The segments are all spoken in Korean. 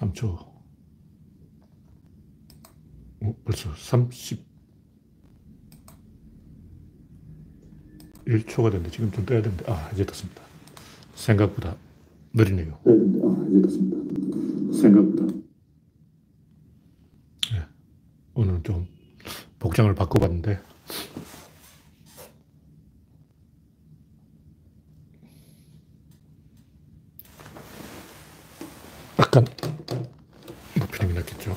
3초. 어, 벌써 31초가 됐는데 지금 좀 떠야 되는데, 아, 이제 떴습니다. 생각보다 느리네요. 아, 이제 떴습니다. 생각보다. 네. 오늘은 좀 복장을 바꿔봤는데, 약간 높이는 게 낫겠죠.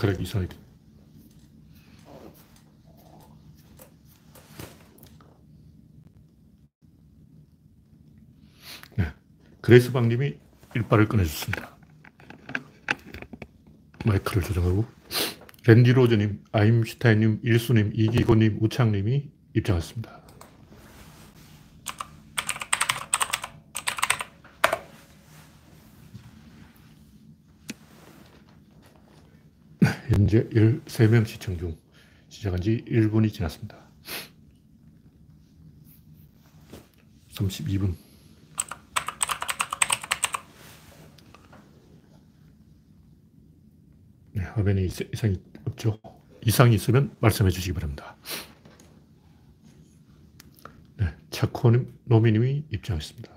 머리카락 이상하게. 네. 그레이스 방님이 일발을 꺼내줬습니다. 마이크를 조정하고 랜디 로저님, 아임슈타인님, 일수님, 이기고님, 우창님이 입장했습니다. 현재 13명 시청 중 시작한 지 1분이 지났습니다. 32분. 네, 화면에 이상이 없죠. 이상이 있으면 말씀해 주시기 바랍니다. 네, 차코님, 노미님이 입장했습니다.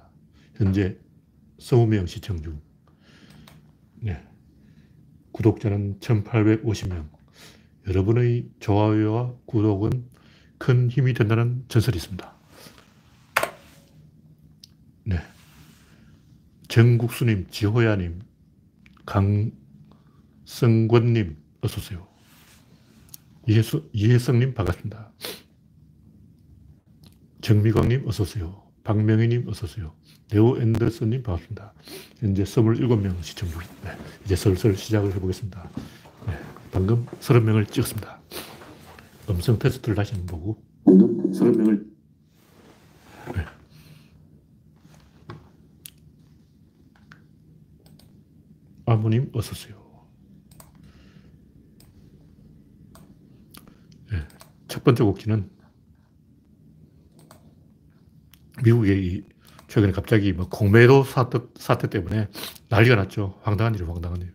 현재 20명 시청 중. 네. 구독자는 1850명. 여러분의 좋아요와 구독은 큰 힘이 된다는 전설이 있습니다. 네. 정국수님, 지호야님, 강성권님, 어서오세요. 이혜성님, 반갑습니다. 정미광님, 어서오세요. 박명희님, 어서오세요. 네오 앤더슨님, 반갑습니다. 현재 27명 시청 중. 네, 이제 슬슬 시작을 해보겠습니다. 네, 방금 30명을 찍었습니다. 음성 테스트를 다시 한번 보고. 방금 30명을. 네. 아무님, 어서오세요. 네, 첫 번째 곡지는 미국의 최근에 갑자기 뭐 공매도 사태, 사태 때문에 난리가 났죠. 황당한 일이 황당한 일.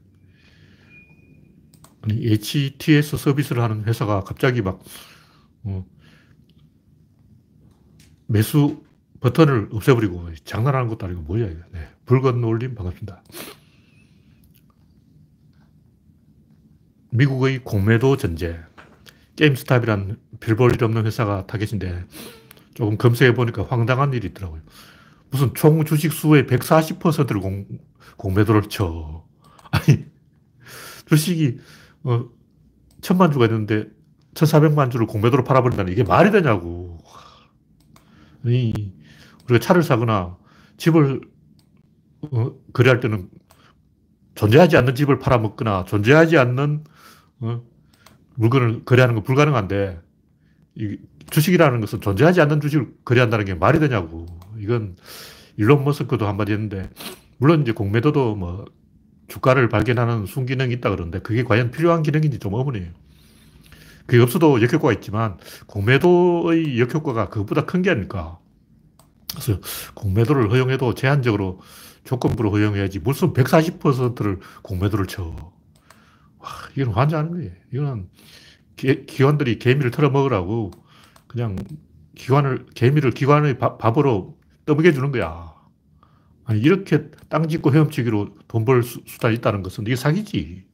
아니, HTS 서비스를 하는 회사가 갑자기 막, 어, 매수 버튼을 없애버리고 장난하는 것도 아니고 뭐야, 이거. 네. 붉은 올림 반갑습니다. 미국의 공매도 전제. 게임스탑이란 별볼일 없는 회사가 타겟인데 조금 검색해 보니까 황당한 일이 있더라고요. 무슨 총 주식 수의 140%를 공, 공매도를 쳐. 아니, 주식이, 어, 천만 주가 있는데, 1,400만 주를 공매도로 팔아버린다는 이게 말이 되냐고. 아니, 우리가 차를 사거나 집을, 어, 거래할 때는 존재하지 않는 집을 팔아먹거나 존재하지 않는, 어, 물건을 거래하는 건 불가능한데, 이 주식이라는 것은 존재하지 않는 주식을 거래한다는 게 말이 되냐고. 이건 일론 머스크도 한마디 했는데, 물론 이제 공매도도 뭐 주가를 발견하는 순기능이 있다 그러는데, 그게 과연 필요한 기능인지 좀 의문이에요. 그게 없어도 역효과가 있지만, 공매도의 역효과가 그것보다 큰 게 아닐까. 그래서 공매도를 허용해도 제한적으로 조건부로 허용해야지 무슨 140%를 공매도를 쳐. 와, 이건 환장하는 거예요. 이거는 기관들이 개미를 털어먹으라고 그냥 기관을, 개미를 기관의 밥, 밥으로 떠먹여 주는 거야. 아니, 이렇게 땅 짓고 헤엄치기로 돈 벌 수단이 있다는 것은 이게 사기지.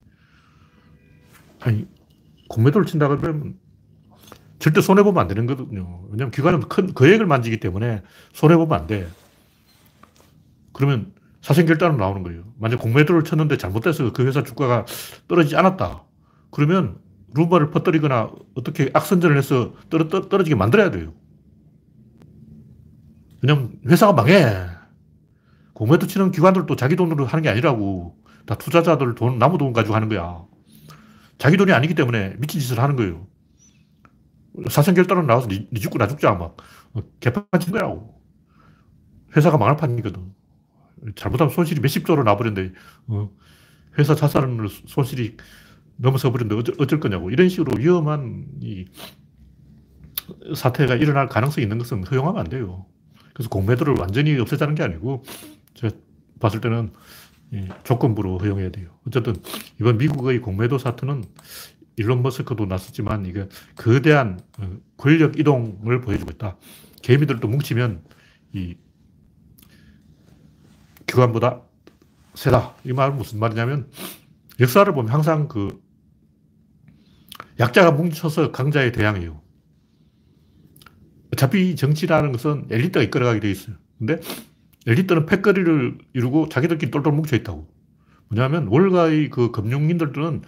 아니, 공매도를 친다 그러면 절대 손해보면 안 되는 거거든요. 왜냐면 기관은 큰 거액을 만지기 때문에 손해보면 안 돼. 그러면 사생결단은 나오는 거예요. 만약 공매도를 쳤는데 잘못돼서 그 회사 주가가 떨어지지 않았다. 그러면 루머를 퍼뜨리거나 어떻게 악선전을 해서 떨어, 떨어지게 만들어야 돼요. 왜냐면 회사가 망해. 공매도 치는 기관들도 자기 돈으로 하는 게 아니라고. 다 투자자들 돈, 남의 돈 가지고 하는 거야. 자기 돈이 아니기 때문에 미친 짓을 하는 거예요. 사생결단은 나와서 니, 니 죽고 나 죽자 막 어, 개판 친 거라고. 회사가 망할 판이거든. 잘못하면 손실이 몇십조로 나버렸는데 어, 회사 자산을 손실이 넘어서 버렸는데 어쩔, 어쩔 거냐고. 이런 식으로 위험한 이 사태가 일어날 가능성이 있는 것은 허용하면 안 돼요. 그래서 공매도를 완전히 없애자는 게 아니고 제가 봤을 때는 조건부로 허용해야 돼요. 어쨌든 이번 미국의 공매도 사태는 일론 머스크도 나섰지만 이게 거대한 어, 권력 이동을 보여주고 있다. 개미들도 뭉치면 이 기관보다 세다. 이 말은 무슨 말이냐면 역사를 보면 항상 그 약자가 뭉쳐서 강자에 대항해요. 어차피 정치라는 것은 엘리트가 이끌어가게 돼 있어요. 근데 엘리트는 패거리를 이루고 자기들끼리 똘똘 뭉쳐 있다고. 뭐냐면 월가의 그 금융인들은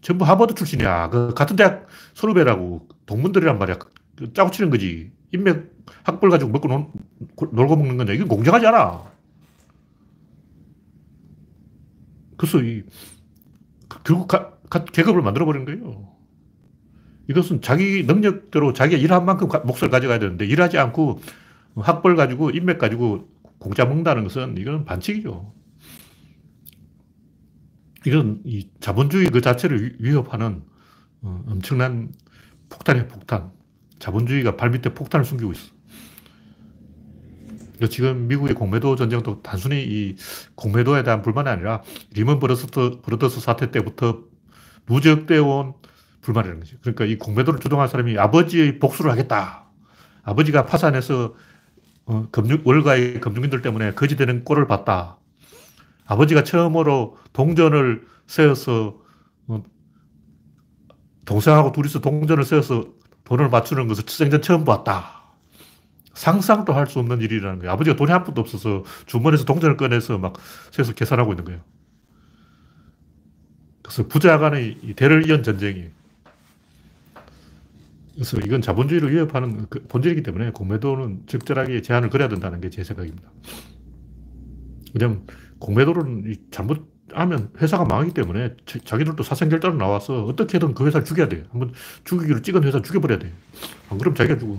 전부 하버드 출신이야. 그 같은 대학 선후배라고 동문들이란 말이야. 그 짜고 치는 거지. 인맥 학벌 가지고 먹고 논, 놀고 먹는 건데 이건 공정하지 않아. 그래서 이 결국 가, 가, 계급을 만들어 버린 거예요. 이것은 자기 능력대로 자기가 일한 만큼 몫을 가져가야 되는데 일하지 않고 학벌 가지고 인맥 가지고 공짜 먹는다는 것은 이건 반칙이죠. 이건 이 자본주의 그 자체를 위협하는 어, 엄청난 폭탄이에요, 폭탄. 자본주의가 발밑에 폭탄을 숨기고 있어. 지금 미국의 공매도 전쟁도 단순히 이 공매도에 대한 불만이 아니라 리먼 브러더스, 사태 때부터 누적되어 온 불만이라는 거죠. 그러니까 이 공매도를 주동한 사람이 아버지의 복수를 하겠다. 아버지가 파산해서 어, 금융, 월가의 금융인들 때문에 거지되는 꼴을 봤다. 아버지가 처음으로 동전을 세워서 어, 동생하고 둘이서 동전을 세워서 돈을 맞추는 것을 생전 처음 봤다. 상상도 할 수 없는 일이라는 거예요. 아버지가 돈이 한 푼도 없어서 주머니에서 동전을 꺼내서 막 세서 계산하고 있는 거예요. 그래서 부자 간의 대를 이은 전쟁이에요. 그래서 이건 자본주의를 위협하는 그 본질이기 때문에 공매도는 적절하게 제한을 걸어야 된다는 게 제 생각입니다. 왜냐면 공매도를 잘못하면 회사가 망하기 때문에 자기들도 사생결단으로 나와서 어떻게든 그 회사를 죽여야 돼요. 한번 죽이기로 찍은 회사 죽여버려야 돼요. 안 그러면 자기가 죽어.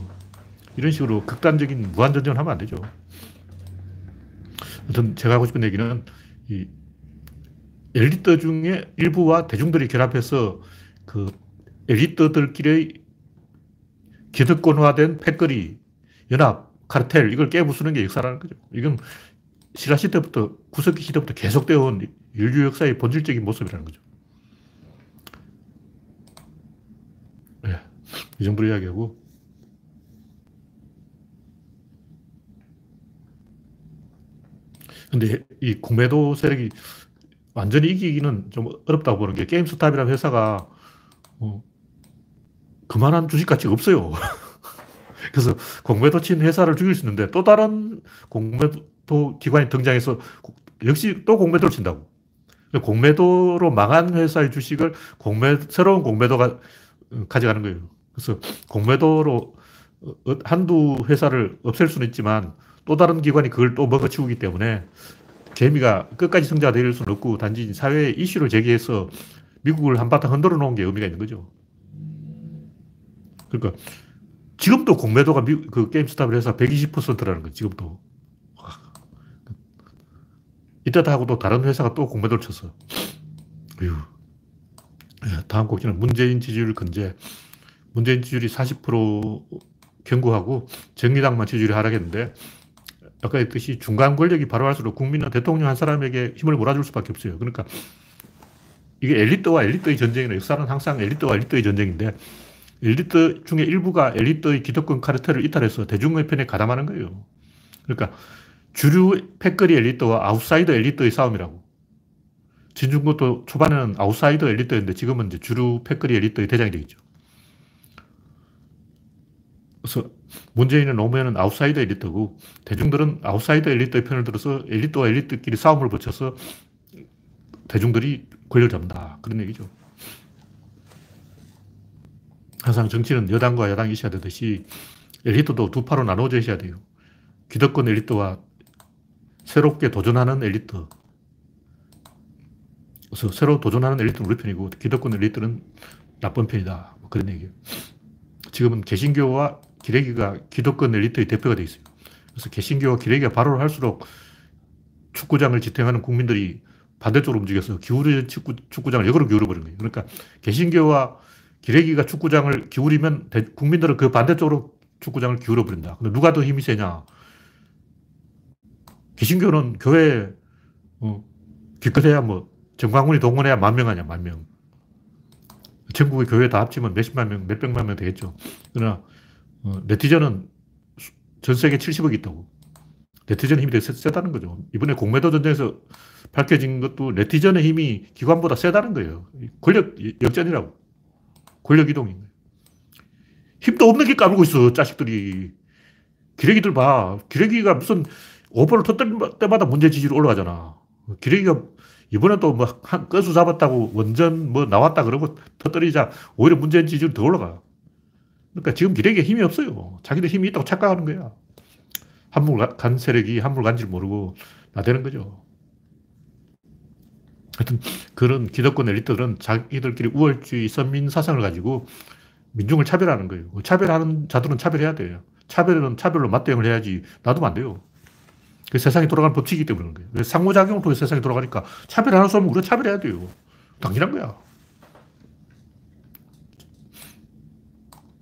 이런 식으로 극단적인 무한전쟁을 하면 안 되죠. 아무튼 제가 하고 싶은 얘기는 이 엘리트 중에 일부와 대중들이 결합해서 그 엘리트들끼리 기득권화된 패거리, 연합, 카르텔, 이걸 깨부수는 게 역사라는 거죠. 이건 신라 시대부터, 구석기 시대부터 계속되어 온 인류 역사의 본질적인 모습이라는 거죠. 네, 이 정도로 이야기하고. 근데 이 공매도 세력이 완전히 이기기는 좀 어렵다고 보는 게 게임 스탑이라는 회사가 어, 그만한 주식 가치가 없어요. 그래서 공매도 친 회사를 죽일 수 있는데 또 다른 공매도 기관이 등장해서 역시 또 공매도를 친다고. 공매도로 망한 회사의 주식을 공매, 새로운 공매도가 가져가는 거예요. 그래서 공매도로 어, 한두 회사를 없앨 수는 있지만 또 다른 기관이 그걸 또 먹어치우기 때문에 재미가 끝까지 성장될 수는 없고 단지 사회에 이슈를 제기해서 미국을 한바탕 흔들어 놓은 게 의미가 있는 거죠. 그러니까 지금도 공매도가 미, 그 게임스탑을 해서 120%라는 거 지금도. 이때다 하고 또 다른 회사가 또 공매도를 쳤어. 어휴. 예, 다음 곡지는 문재인 지지율 근제. 문재인 지지율이 40% 경고하고 정의당만 지지율이 하락했는데 아까 했듯이 중간 권력이 발휘할수록 국민은 대통령 한 사람에게 힘을 몰아줄 수밖에 없어요. 그러니까 이게 엘리트와 엘리트의 전쟁이나 역사는 항상 엘리트와 엘리트의 전쟁인데 엘리트 중에 일부가 엘리트의 기득권 카르텔을 이탈해서 대중의 편에 가담하는 거예요. 그러니까 주류 패거리 엘리트와 아웃사이더 엘리트의 싸움이라고. 진중권도 초반에는 아웃사이더 엘리트였는데 지금은 이제 주류 패거리 엘리트의 대장이 되겠죠. 그래서 문재인은 노무현은 아웃사이더 엘리트고 대중들은 아웃사이더 엘리트의 편을 들어서 엘리트와 엘리트끼리 싸움을 붙여서 대중들이 권력을 잡는다. 그런 얘기죠. 항상 정치는 여당과 야당이 있어야 되듯이 엘리트도 두 파로 나눠져 있어야 돼요. 기득권 엘리트와 새롭게 도전하는 엘리트. 그래서 새로 도전하는 엘리트는 우리 편이고 기득권 엘리트는 나쁜 편이다. 뭐 그런 얘기예요. 지금은 개신교와 기레기가 기득권 엘리트의 대표가 돼 있어요. 그래서 개신교와 기레기가 발언을 할수록 축구장을 지탱하는 국민들이 반대쪽으로 움직여서 기울어진 축구, 축구장을 역으로 기울어버린 거예요. 그러니까 개신교와 기레기가 축구장을 기울이면 국민들은 그 반대쪽으로 축구장을 기울여 버린다. 근데 누가 더 힘이 세냐? 개신교는 교회 어, 기껏해야 뭐 정광훈이 동원해야 만 명 아니야 만 명. 전국의 교회 다 합치면 몇십만 명, 몇백만 명 되겠죠. 그러나 어, 네티즌은 전 세계 70억 있다고. 네티즌 힘이 되게 세 다는 거죠. 이번에 공매도 전쟁에서 밝혀진 것도 네티즌의 힘이 기관보다 세다는 거예요. 권력 역전이라고. 권력 이동인 거예요. 힘도 없는 게 까불고 있어, 자식들이. 기레기들 봐. 기레기가 무슨 오버를 터뜨릴 때마다 문제 지지로 올라가잖아. 기레기가 이번에 또뭐 한 건수 잡았다고 원전 뭐 나왔다 그러고 터뜨리자 오히려 문제 지지율 더 올라가. 그러니까 지금 기레기에 힘이 없어요. 자기들 힘이 있다고 착각하는 거야. 한물 간 세력이 한물 간지를 모르고 나대는 거죠. 하여튼 그런 기득권 엘리트들은 자기들끼리 우월주의 선민 사상을 가지고 민중을 차별하는 거예요. 차별하는 자들은 차별해야 돼요. 차별은 차별로 맞대응을 해야지 놔두면 안 돼요. 그 세상이 돌아가는 법칙이기 때문에 그런 거예요. 상호작용을 통해 세상이 돌아가니까 차별하는 사람은 우리가 차별해야 돼요. 당연한 거야.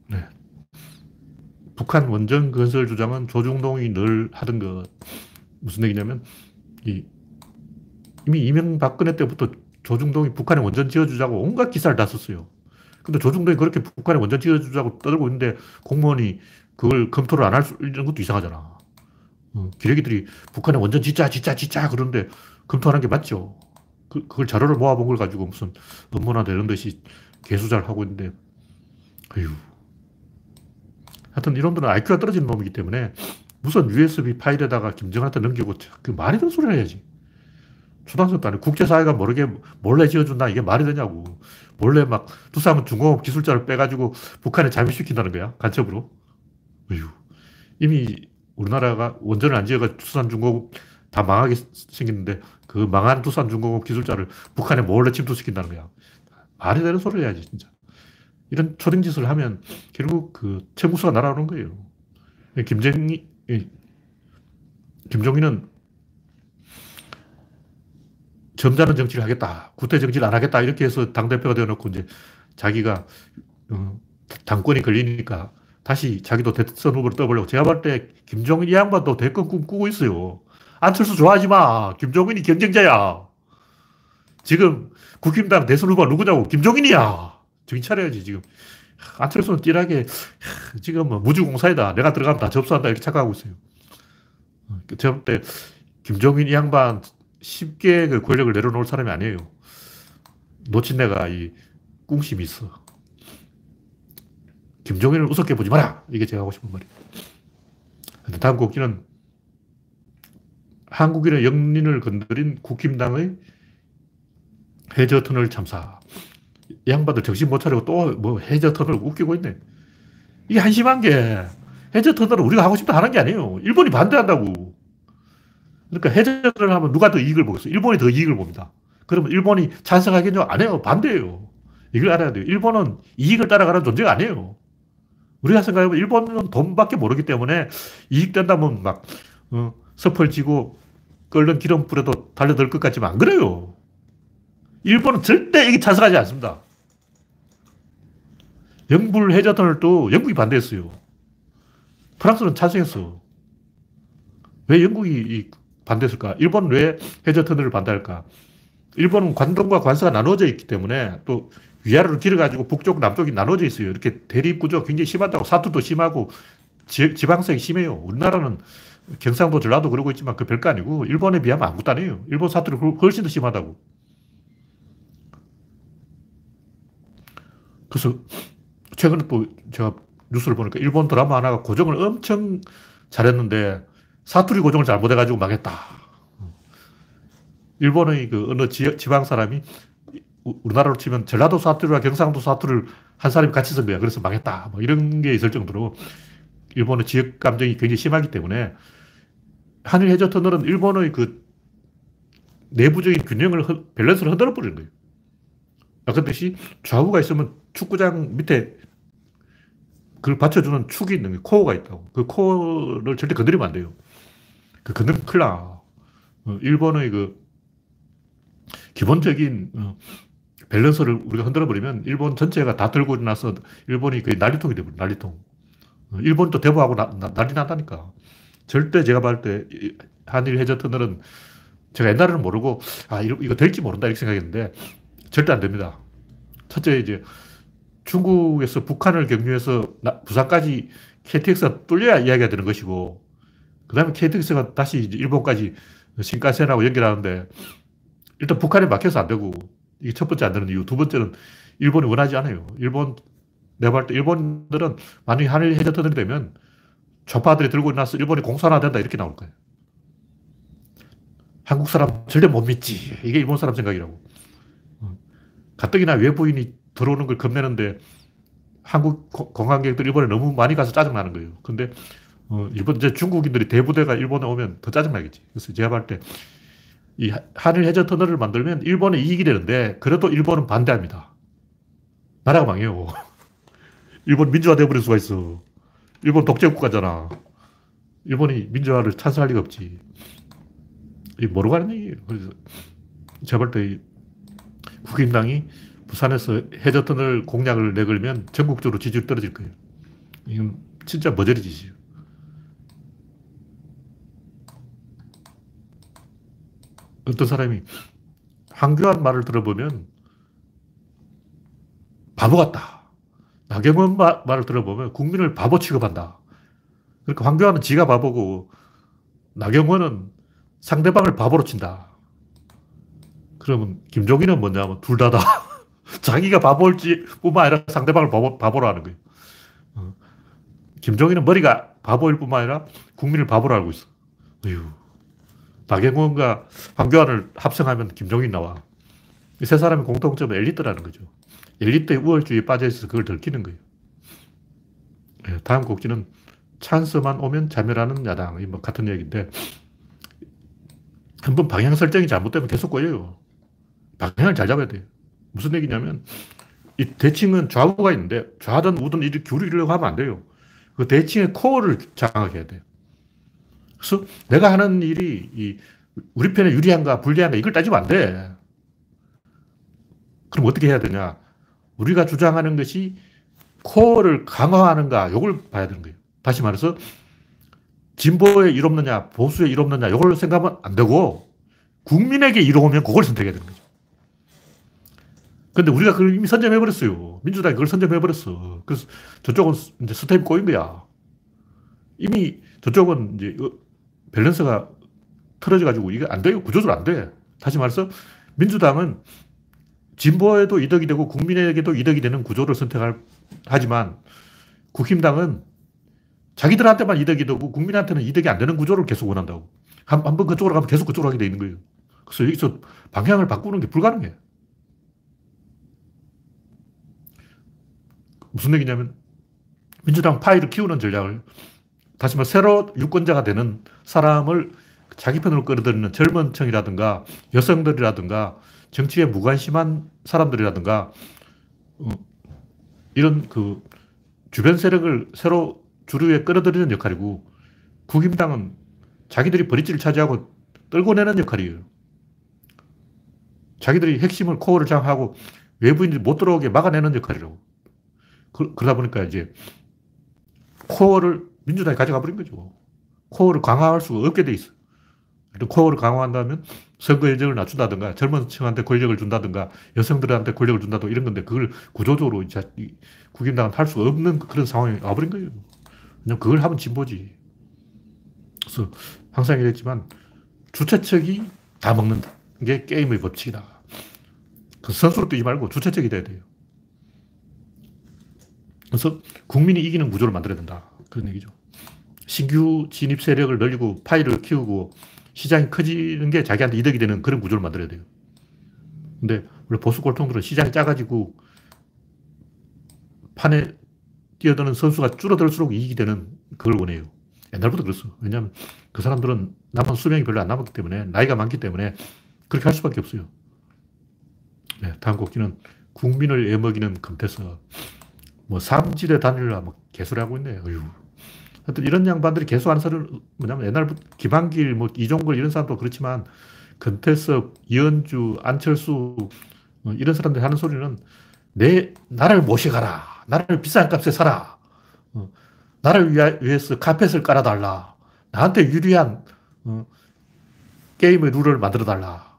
네. 북한 원전 건설 주장은 조중동이 늘 하던 것. 무슨 얘기냐면, 이, 이미 이명박근혜 때부터 조중동이 북한에 원전 지어주자고 온갖 기사를 다 썼어요. 근데 조중동이 그렇게 북한에 원전 지어주자고 떠들고 있는데 공무원이 그걸 검토를 안 할 수 있는 것도 이상하잖아. 어, 기레기들이 북한에 원전 짓자, 짓자, 짓자 그러는데 검토하는 게 맞죠. 그, 그걸 자료를 모아본 걸 가지고 무슨 업무나 되는 듯이 개수잘 하고 있는데, 어휴. 하여튼 이놈들은 IQ가 떨어진 놈이기 때문에 무슨 USB 파일에다가 김정한테 넘기고 그 말이 되는 소리를 해야지. 초등학생도 아니고 국제사회가 모르게 몰래 지어준다. 이게 말이 되냐고. 몰래 막 두산 중공업 기술자를 빼가지고 북한에 잠입시킨다는 거야. 간첩으로. 어휴. 이미 우리나라가 원전을 안 지어가 두산 중공업 다 망하게 생겼는데 그 망한 두산 중공업 기술자를 북한에 몰래 침투시킨다는 거야. 말이 되는 소리를 해야지, 진짜. 이런 초딩짓을 하면 결국 그 최무수가 날아오는 거예요. 김정희, 김종인은 점잖은 정치를 하겠다. 구태 정치를 안 하겠다. 이렇게 해서 당대표가 되어놓고 이제 자기가 어, 당권이 걸리니까 다시 자기도 대선 후보로 떠보려고. 제가 볼때 김종인 이 양반도 대권 꿈꾸고 있어요. 안철수 좋아하지 마. 김종인이 경쟁자야. 지금 국힘당 대선 후보 누구냐고. 김종인이야. 정신 차려야지, 지금. 안철수는 띠하게 지금 뭐 무주공사이다. 내가 들어가면 다 접수한다. 이렇게 착각하고 있어요. 제가 볼 때 김종인 이 양반 쉽게 그 권력을 내려놓을 사람이 아니에요. 노친내가 이 꿍심이 있어. 김종인을 우습게 보지 마라! 이게 제가 하고 싶은 말이에요. 다음 곡기는 한국인의 영린을 건드린 국힘당의 해저 터널 참사. 이 양반들 정신 못 차리고 또 뭐 해저 터널 웃기고 있네. 이게 한심한 게 해저 터널은 우리가 하고 싶다 하는 게 아니에요. 일본이 반대한다고. 그러니까 해저를 하면 누가 더 이익을 보겠어? 일본이 더 이익을 봅니다. 그러면 일본이 찬성하겠냐? 안 해요. 반대예요. 이걸 알아야 돼요. 일본은 이익을 따라가는 존재가 아니에요. 우리가 생각해보면 일본은 돈밖에 모르기 때문에 이익 된다면 막, 어, 섭을 지고 끓는 기름 뿌려도 달려들 것 같지만 안 그래요. 일본은 절대 이게 찬성하지 않습니다. 영불 해저터널도 영국이 반대했어요. 프랑스는 찬성했어. 왜 영국이 반대했을까? 일본은 왜 해저 터널을 반대할까? 일본은 관동과 관서가 나눠져 있기 때문에 또 위아래로 길어가지고 북쪽, 남쪽이 나눠져 있어요. 이렇게 대립구조 굉장히 심하다고 사투도 심하고 지, 방성이 심해요. 우리나라는 경상도, 전라도 그러고 있지만 그 별거 아니고 일본에 비하면 아무것도 아니에요. 일본 사투리 훨씬 더 심하다고. 그래서 최근에 또 제가 뉴스를 보니까 일본 드라마 하나가 고정을 엄청 잘했는데 사투리 고정을 잘못해가지고 망했다. 일본의 그 어느 지, 지방 사람이 우리나라로 치면 전라도 사투리와 경상도 사투리를 한 사람이 같이 쓴 거야. 그래서 망했다. 뭐 이런 게 있을 정도로 일본의 지역 감정이 굉장히 심하기 때문에 한일 해저 터널은 일본의 그 내부적인 균형을, 밸런스를 흔들어 버리는 거예요. 아까 듯이 좌우가 있으면 축구장 밑에 그걸 받쳐주는 축이 있는 거예요. 코어가 있다고. 그 코어를 절대 건드리면 안 돼요. 그 건드리면 큰일 나. 어, 일본의 그 기본적인 어, 밸런스를 우리가 흔들어 버리면 일본 전체가 다 들고 나서 일본이 거의 난리통이 되버려 난리통. 어, 일본이 또 데모하고 난리 난다니까. 절대 제가 봤을 때 한일 해저 터널은 제가 옛날에는 모르고 아 이거, 될지 모른다 이렇게 생각했는데 절대 안 됩니다. 첫째 이제 중국에서 북한을 경유해서 나, 부산까지 KTX가 뚫려야 이야기가 되는 것이고 그 다음에 KTX가 다시 일본까지 신칸센하고 연결하는데 일단 북한에 막혀서 안 되고 이게 첫 번째 안 되는 이유. 두 번째는 일본이 원하지 않아요. 일본, 내가 볼 때 일본들은 만약에 한일 해저터널이 되면 좌파들이 들고 나서 일본이 공산화 된다 이렇게 나올 거예요. 한국 사람 절대 못 믿지. 이게 일본 사람 생각이라고. 어. 가뜩이나 외부인이 들어오는 걸 겁내는데 한국 관광객들 일본에 너무 많이 가서 짜증나는 거예요. 근데 어, 일본 이제 중국인들이 대부대가 일본에 오면 더 짜증나겠지. 그래서 제가 볼 때 이 한일 해저 터널을 만들면 일본에 이익이 되는데 그래도 일본은 반대합니다. 나라가 망해요. 일본 민주화 돼버릴 수가 있어. 일본 독재 국가잖아. 일본이 민주화를 찬성할 리가 없지. 이 모르고 하는 얘기예요. 그래서 제가 볼 때 국힘당이 부산에서 해저 터널 공약을 내걸면 전국적으로 지지율 떨어질 거예요. 이건 진짜 머저리 짓이에요. 어떤 사람이 황교안 말을 들어보면 바보 같다. 나경원 마, 말을 들어보면 국민을 바보 취급한다. 그러니까 황교안은 지가 바보고 나경원은 상대방을 바보로 친다. 그러면 김종인은 뭐냐면 둘 다다. 자기가 바보일지 뿐만 아니라 상대방을 바보, 바보로 하는 거예요. 어. 김종인은 머리가 바보일 뿐만 아니라 국민을 바보로 알고 있어. 어휴. 박영원과 황교안을 합성하면 김종인 나와. 이 세 사람의 공통점은 엘리트라는 거죠. 엘리트의 우월주의에 빠져있어서 그걸 들키는 거예요. 네, 다음 곡지는 찬스만 오면 자멸하는 야당. 뭐 같은 얘기인데, 한번 방향 설정이 잘못되면 계속 꼬여요. 방향을 잘 잡아야 돼요. 무슨 얘기냐면, 이 대칭은 좌우가 있는데, 좌든 우든 이렇게 기울이려고 하면 안 돼요. 그 대칭의 코어를 장악해야 돼요. 그래서 내가 하는 일이 이 우리 편에 유리한가 불리한가 이걸 따지면 안 돼. 그럼 어떻게 해야 되냐? 우리가 주장하는 것이 코어를 강화하는가 이걸 봐야 되는 거예요. 다시 말해서 진보에 일 없느냐 보수에 일 없느냐 이걸 생각하면 안 되고 국민에게 이로우면 그걸 선택해야 되는 거죠. 근데 우리가 그걸 이미 선점해버렸어요. 민주당이 그걸 선점해버렸어. 그래서 저쪽은 이제 스텝이 꼬인 거야. 이미 저쪽은 이제 밸런스가 틀어져가지고 이게 안 돼요. 구조적으로 안 돼. 다시 말해서 민주당은 진보에도 이득이 되고 국민에게도 이득이 되는 구조를 선택할, 하지만 국힘당은 자기들한테만 이득이 되고 국민한테는 이득이 안 되는 구조를 계속 원한다고. 한, 한 번 그쪽으로 가면 계속 그쪽으로 하게 돼 있는 거예요. 그래서 여기서 방향을 바꾸는 게 불가능해. 무슨 얘기냐면 민주당 파이를 키우는 전략을 다시 말해 새로 유권자가 되는 사람을 자기 편으로 끌어들이는 젊은 층이라든가 여성들이라든가 정치에 무관심한 사람들이라든가 어, 이런 그 주변 세력을 새로 주류에 끌어들이는 역할이고 국힘당은 자기들이 버리지를 차지하고 떨고 내는 역할이에요. 자기들이 핵심을 코어를 장하고 외부인들이 못 들어오게 막아내는 역할이라고. 그, 러다 보니까 이제 코어를 민주당이 가져가 버린 거죠. 코어를 강화할 수가 없게 돼 있어. 코어를 강화한다면 선거 여정을 낮춘다든가 젊은 층한테 권력을 준다든가 여성들한테 권력을 준다든가 이런 건데 그걸 구조적으로 이제 국임당은 할 수가 없는 그런 상황이 와버린 거예요. 왜냐면 그걸 하면 진보지. 그래서 항상 얘기했지만 주최측이 다 먹는다. 이게 게임의 법칙이다. 그 선수로 뛰지 말고 주최측이 돼야 돼요. 그래서 국민이 이기는 구조를 만들어야 된다. 그런 얘기죠. 신규 진입 세력을 늘리고 파이를 키우고 시장이 커지는 게 자기한테 이득이 되는 그런 구조를 만들어야 돼요. 근데 원래 보수 꼴통들은 시장이 작아지고 판에 뛰어드는 선수가 줄어들수록 이익이 되는 그걸 원해요. 옛날부터 그랬어. 왜냐하면 그 사람들은 남은 수명이 별로 안 남았기 때문에 나이가 많기 때문에 그렇게 할 수밖에 없어요. 네, 다음 곡지는 국민을 애먹이는 금태서 뭐 삼지대 단일화 뭐 개소리 하고 있네. 어휴. 하여튼 이런 양반들이 개소하는 소리는 뭐냐면 옛날부터 김한길, 뭐 이종걸 이런 사람도 그렇지만 금태섭, 이현주, 안철수, 어, 이런 사람들이 하는 소리는 내, 나를 모셔가라. 나를 비싼 값에 사라. 어, 나를 위해서 카펫을 깔아달라. 나한테 유리한 어, 게임의 룰을 만들어달라.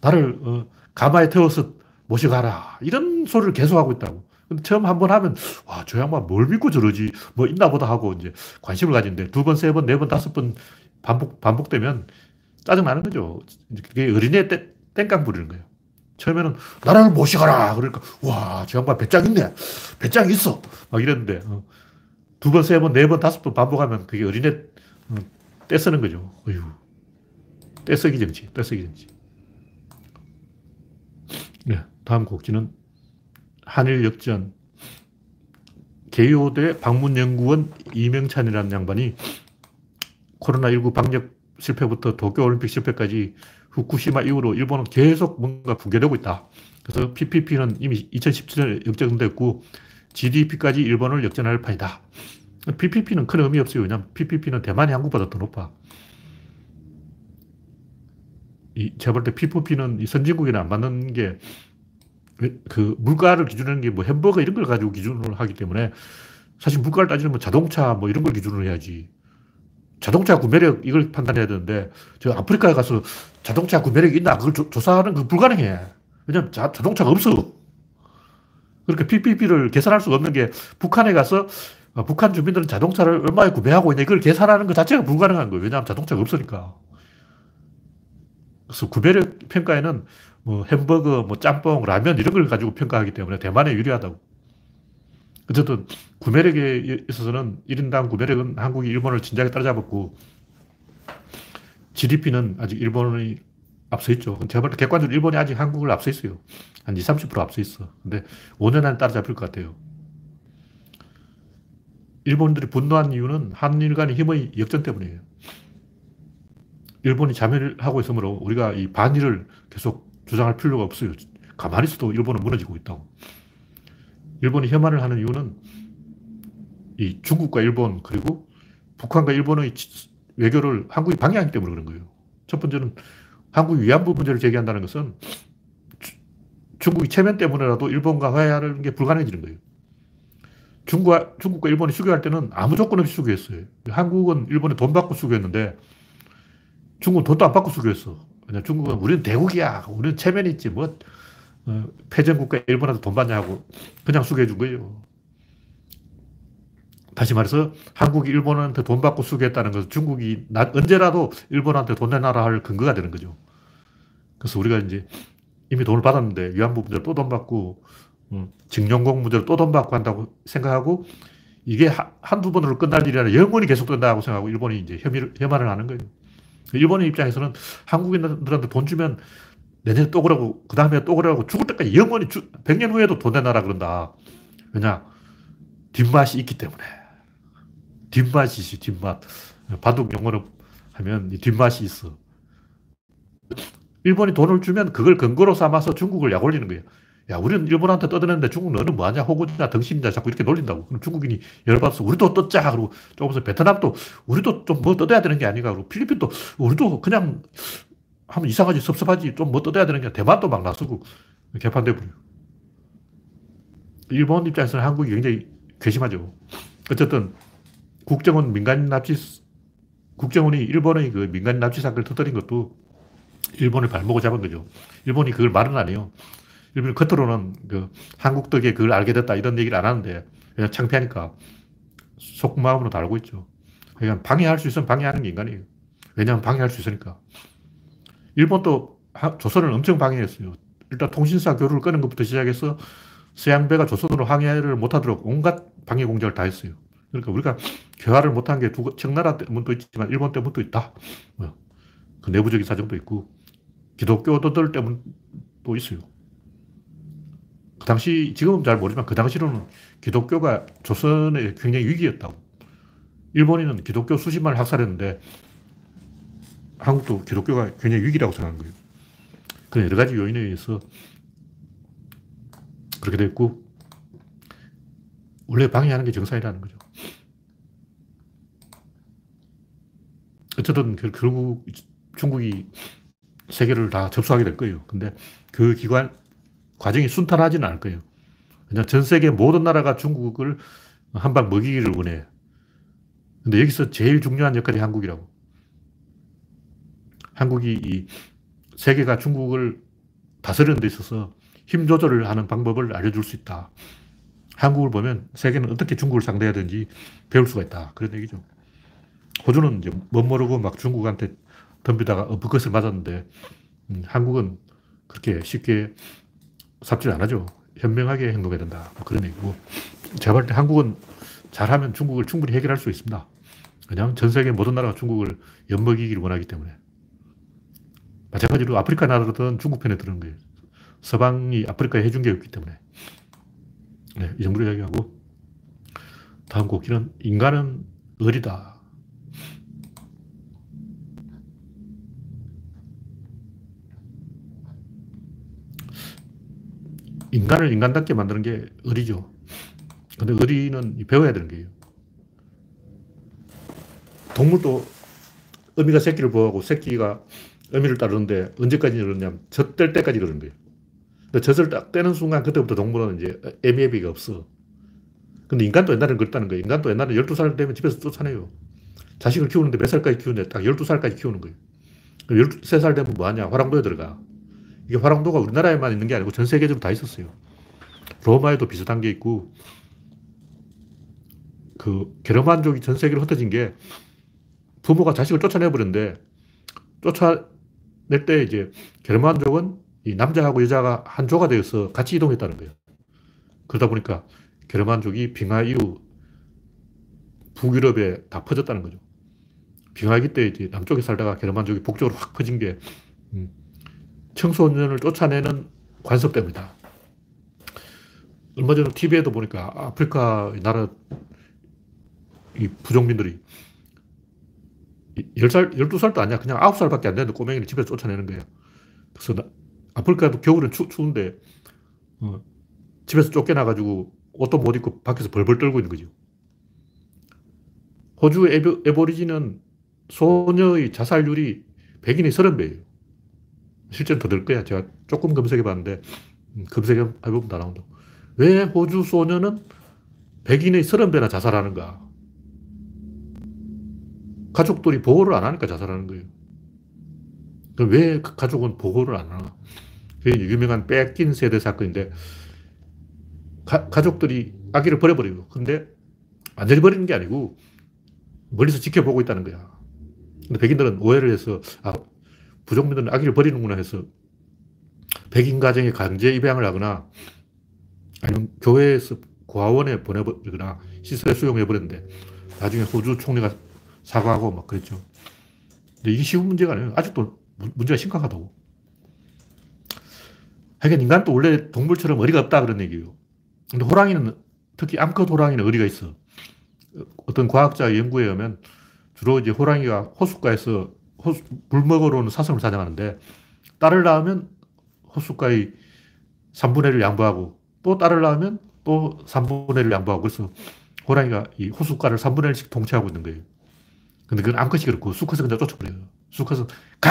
나를 어, 가마에 태워서 모셔가라. 이런 소리를 계속하고 있다고. 근데 처음 한 번 하면, 와, 저 양반 뭘 믿고 저러지? 뭐 있나 보다 하고 이제 관심을 가지는데 두 번, 세 번, 네 번, 다섯 번 반복, 반복되면 짜증나는 거죠. 그게 어린애 때, 땡깡 부리는 거예요. 처음에는 나를 모시거라. 그러니까, 와, 저 양반 배짱 있네. 배짱 있어. 막 이랬는데, 어. 두 번, 세 번, 네 번, 다섯 번 반복하면 그게 어린애 어, 떼쓰는 거죠. 어휴. 떼쓰기 정치, 떼쓰기 정치. 네, 다음 곡지는 한일 역전. 개요대 방문연구원 이명찬이라는 양반이 코로나19 방역 실패부터 도쿄올림픽 실패까지 후쿠시마 이후로 일본은 계속 뭔가 붕괴되고 있다. 그래서 PPP는 이미 2017년에 역전됐고 GDP까지 일본을 역전할 판이다. PPP는 큰 의미 없어요. 왜냐하면 PPP는 대만이 한국보다 더 높아. 이, 제가 볼 때 PPP는 선진국에는 안 맞는 게, 그, 물가를 기준으로 하는 게 뭐 햄버거 이런 걸 가지고 기준으로 하기 때문에 사실 물가를 따지면 뭐 자동차 뭐 이런 걸 기준으로 해야지. 자동차 구매력 이걸 판단해야 되는데 저 아프리카에 가서 자동차 구매력이 있나 그걸 조, 사하는 그 불가능해. 왜냐면 자, 자동차가 없어. 그렇게 PPP를 계산할 수가 없는 게 북한에 가서 어, 북한 주민들은 자동차를 얼마에 구매하고 있냐 이걸 계산하는 것 자체가 불가능한 거예요. 왜냐하면 자동차가 없으니까. 그래서 구매력 평가에는 뭐 햄버거, 뭐 짬뽕, 라면 이런 걸 가지고 평가하기 때문에 대만에 유리하다고. 어쨌든 구매력에 있어서는 1인당 구매력은 한국이 일본을 진작에 따라잡았고 GDP는 아직 일본이 앞서 있죠. 볼때 객관적으로 일본이 아직 한국을 앞서 있어요. 한 20, 30% 앞서 있어. 근데 5년 안에 따라잡힐 것 같아요. 일본들이 분노한 이유는 한일 간의 힘의 역전 때문이에요. 일본이 자멸을 하고 있으므로 우리가 이 반일을 계속 주장할 필요가 없어요. 가만히 있어도 일본은 무너지고 있다고. 일본이 혐한을 하는 이유는 이 중국과 일본 그리고 북한과 일본의 외교를 한국이 방해하기 때문에 그런 거예요. 첫 번째는 한국이 위안부 문제를 제기한다는 것은 중국이 체면 때문에라도 일본과 화해하는 게 불가능해지는 거예요. 중국과, 중국과 일본이 수교할 때는 아무 조건 없이 수교했어요. 한국은 일본에 돈 받고 수교했는데 중국은 돈도 안 받고 수교했어. 중국은 우리는 대국이야. 우리는 체면이 있지. 뭐, 어, 패전국가 일본한테 돈 받냐고 그냥 수교해 준 거예요. 다시 말해서 한국이 일본한테 돈 받고 수교했다는 것은 중국이 나, 언제라도 일본한테 돈 내놔라 할 근거가 되는 거죠. 그래서 우리가 이제 이미 돈을 받았는데 위안부 문제로 또 돈 받고 음, 징용공 문제로 또 돈 받고 한다고 생각하고 이게 하, 한두 번으로 끝날 일이 아니라 영원히 계속 된다고 생각하고 일본이 이제 혐의, 혐한을 하는 거예요. 일본의 입장에서는 한국인들한테 돈 주면 내년에 또 그러고, 그 다음에 또 그러고, 죽을 때까지 영원히, 주, 100년 후에도 돈 내놔라 그런다. 왜냐? 뒷맛이 있기 때문에. 뒷맛이 있어, 뒷맛. 바둑 용어로 하면 이 뒷맛이 있어. 일본이 돈을 주면 그걸 근거로 삼아서 중국을 약 올리는 거예요. 야, 우리는 일본한테 떠드는데 중국 너는 뭐하냐, 호구냐, 덩신이냐, 자꾸 이렇게 놀린다고. 그럼 중국인이 열받아서 우리도 떴자. 그러고 조금 서 베트남도 우리도 좀 뭐 떠야 되는 게 아닌가. 그리고 필리핀도 우리도 그냥 하면 이상하지, 섭섭하지, 좀 뭐 떠야 되는 게 대만도 막 나서고 개판돼 버려요. 일본 입장에서는 한국이 굉장히 괘씸하죠. 어쨌든 국정원 민간 납치, 국정원이 일본의 그 민간 납치 사건을 터뜨린 것도 일본의 발목을 잡은 거죠. 일본이 그걸 말은 안 해요. 일본 겉으로는 그 한국 덕에 그걸 알게 됐다 이런 얘기를 안 하는데 그냥 창피하니까 속마음으로 다 알고 있죠. 그러니까 방해할 수 있으면 방해하는 게 인간이에요. 왜냐하면 방해할 수 있으니까. 일본도 조선을 엄청 방해했어요. 일단 통신사 교류를 끄는 것부터 시작해서 서양배가 조선으로 항해를 못하도록 온갖 방해 공작을 다 했어요. 그러니까 우리가 교화를 못한 게 두, 청나라 때문도 있지만 일본 때문도 있다. 뭐, 그 내부적인 사정도 있고 기독교도들 때문도 있어요. 그 당시, 지금은 잘 모르지만 그 당시로는 기독교가 조선의 굉장히 위기였다고. 일본인은 기독교 수십만을 학살했는데 한국도 기독교가 굉장히 위기라고 생각하는 거예요. 그 여러 가지 요인에 의해서 그렇게 됐고, 원래 방해하는 게 정상이라는 거죠. 어쨌든 결국 중국이 세계를 다 접수하게 될 거예요. 근데 그 기관, 과정이 순탄하지는 않을 거예요. 그냥 전 세계 모든 나라가 중국을 한 방 먹이기를 원해. 근데 여기서 제일 중요한 역할이 한국이라고. 한국이 이 세계가 중국을 다스리는 데 있어서 힘 조절을 하는 방법을 알려줄 수 있다. 한국을 보면 세계는 어떻게 중국을 상대해야 되는지 배울 수가 있다. 그런 얘기죠. 호주는 이제 못 모르고 막 중국한테 덤비다가 어부것을 맞았는데, 음, 한국은 그렇게 쉽게 삽질 안 하죠. 현명하게 행동해야 된다. 뭐 그런 얘기고. 제가 볼 때 한국은 잘하면 중국을 충분히 해결할 수 있습니다. 왜냐하면 전 세계 모든 나라가 중국을 엿먹이기를 원하기 때문에. 마찬가지로 아프리카 나라들은 중국 편에 드는 거예요. 서방이 아프리카에 해준 게 없기 때문에. 네, 이 정도로 이야기하고. 다음 곡기는 인간은 의리다. 인간을 인간답게 만드는 게 의리죠. 근데 의리는 배워야 되는 거예요. 동물도 어미가 새끼를 보호하고 새끼가 어미를 따르는데 언제까지 그러냐면 젖될 때까지 그러는 거예요. 근데 젖을 딱 떼는 순간 그때부터 동물은 이제 애미애비가 없어. 근데 인간도 옛날에는 그랬다는 거예요. 인간도 옛날에 12살 되면 집에서 쫓아내요. 자식을 키우는데 몇 살까지 키우는데 딱 12살까지 키우는 거예요. 13살 되면 뭐하냐? 화랑도에 들어가. 이게 화랑도가 우리나라에만 있는 게 아니고 전 세계적으로 다 있었어요. 로마에도 비슷한 게 있고, 그 게르만족이 전 세계로 흩어진 게 부모가 자식을 쫓아내버렸는데, 쫓아낼 때 이제 게르만족은 이 남자하고 여자가 한 조가 되어서 같이 이동했다는 거예요. 그러다 보니까 게르만족이 빙하 이후 북유럽에 다 퍼졌다는 거죠. 빙하기 때 이제 남쪽에 살다가 게르만족이 북쪽으로 확 퍼진 게 음, 청소년을 쫓아내는 관습 때문이다. 얼마 전에 TV에도 보니까 아프리카 나라 이 부족민들이 10살, 12살도 아니야. 그냥 9살밖에 안 되는데 꼬맹이를 집에서 쫓아내는 거예요. 그래서 나, 아프리카도 겨울은 추, 추운데 어, 집에서 쫓겨나가지고 옷도 못 입고 밖에서 벌벌 떨고 있는 거죠. 호주 에보, 에보리진은 소녀의 자살률이 백인의 30배예요. 실제는 더될 거야. 제가 조금 검색해 봤는데, 음, 검색해보면 다 나온다. 왜 호주 소녀는 백인의 30배나 자살하는가? 가족들이 보호를 안 하니까 자살하는 거예요. 왜그 가족은 보호를 안 하나? 그게 유명한 뺏긴 세대 사건인데, 가, 가족들이 아기를 버려버리고, 근데 완전히 버리는 게 아니고, 멀리서 지켜보고 있다는 거야. 근데 백인들은 오해를 해서, 아, 부족민들은 아기를 버리는구나 해서 백인 가정에 강제 입양을 하거나 아니면 교회에서 고아원에 보내버리거나 시설에 수용해버렸는데 나중에 호주 총리가 사과하고 막 그랬죠. 근데 이게 쉬운 문제가 아니에요. 아직도 문제가 심각하다고. 하여간 인간도 원래 동물처럼 어리가 없다 그런 얘기예요. 근데 호랑이는 특히 암컷 호랑이는 어리가 있어. 어떤 과학자 연구에 의하면 주로 이제 호랑이가 호숫가에서 호수, 물 먹으러는 사슴을 사냥하는데 딸을 낳으면 호숫가의 3분의 1을 양보하고 또 딸을 낳으면 또 3분의 1을 양보하고 그래서 호랑이가 이 호숫가를 3분의 1씩 통치하고 있는 거예요. 근데 그건 암컷이 그렇고 수컷은 그냥 쫓아버려요. 수컷은 가!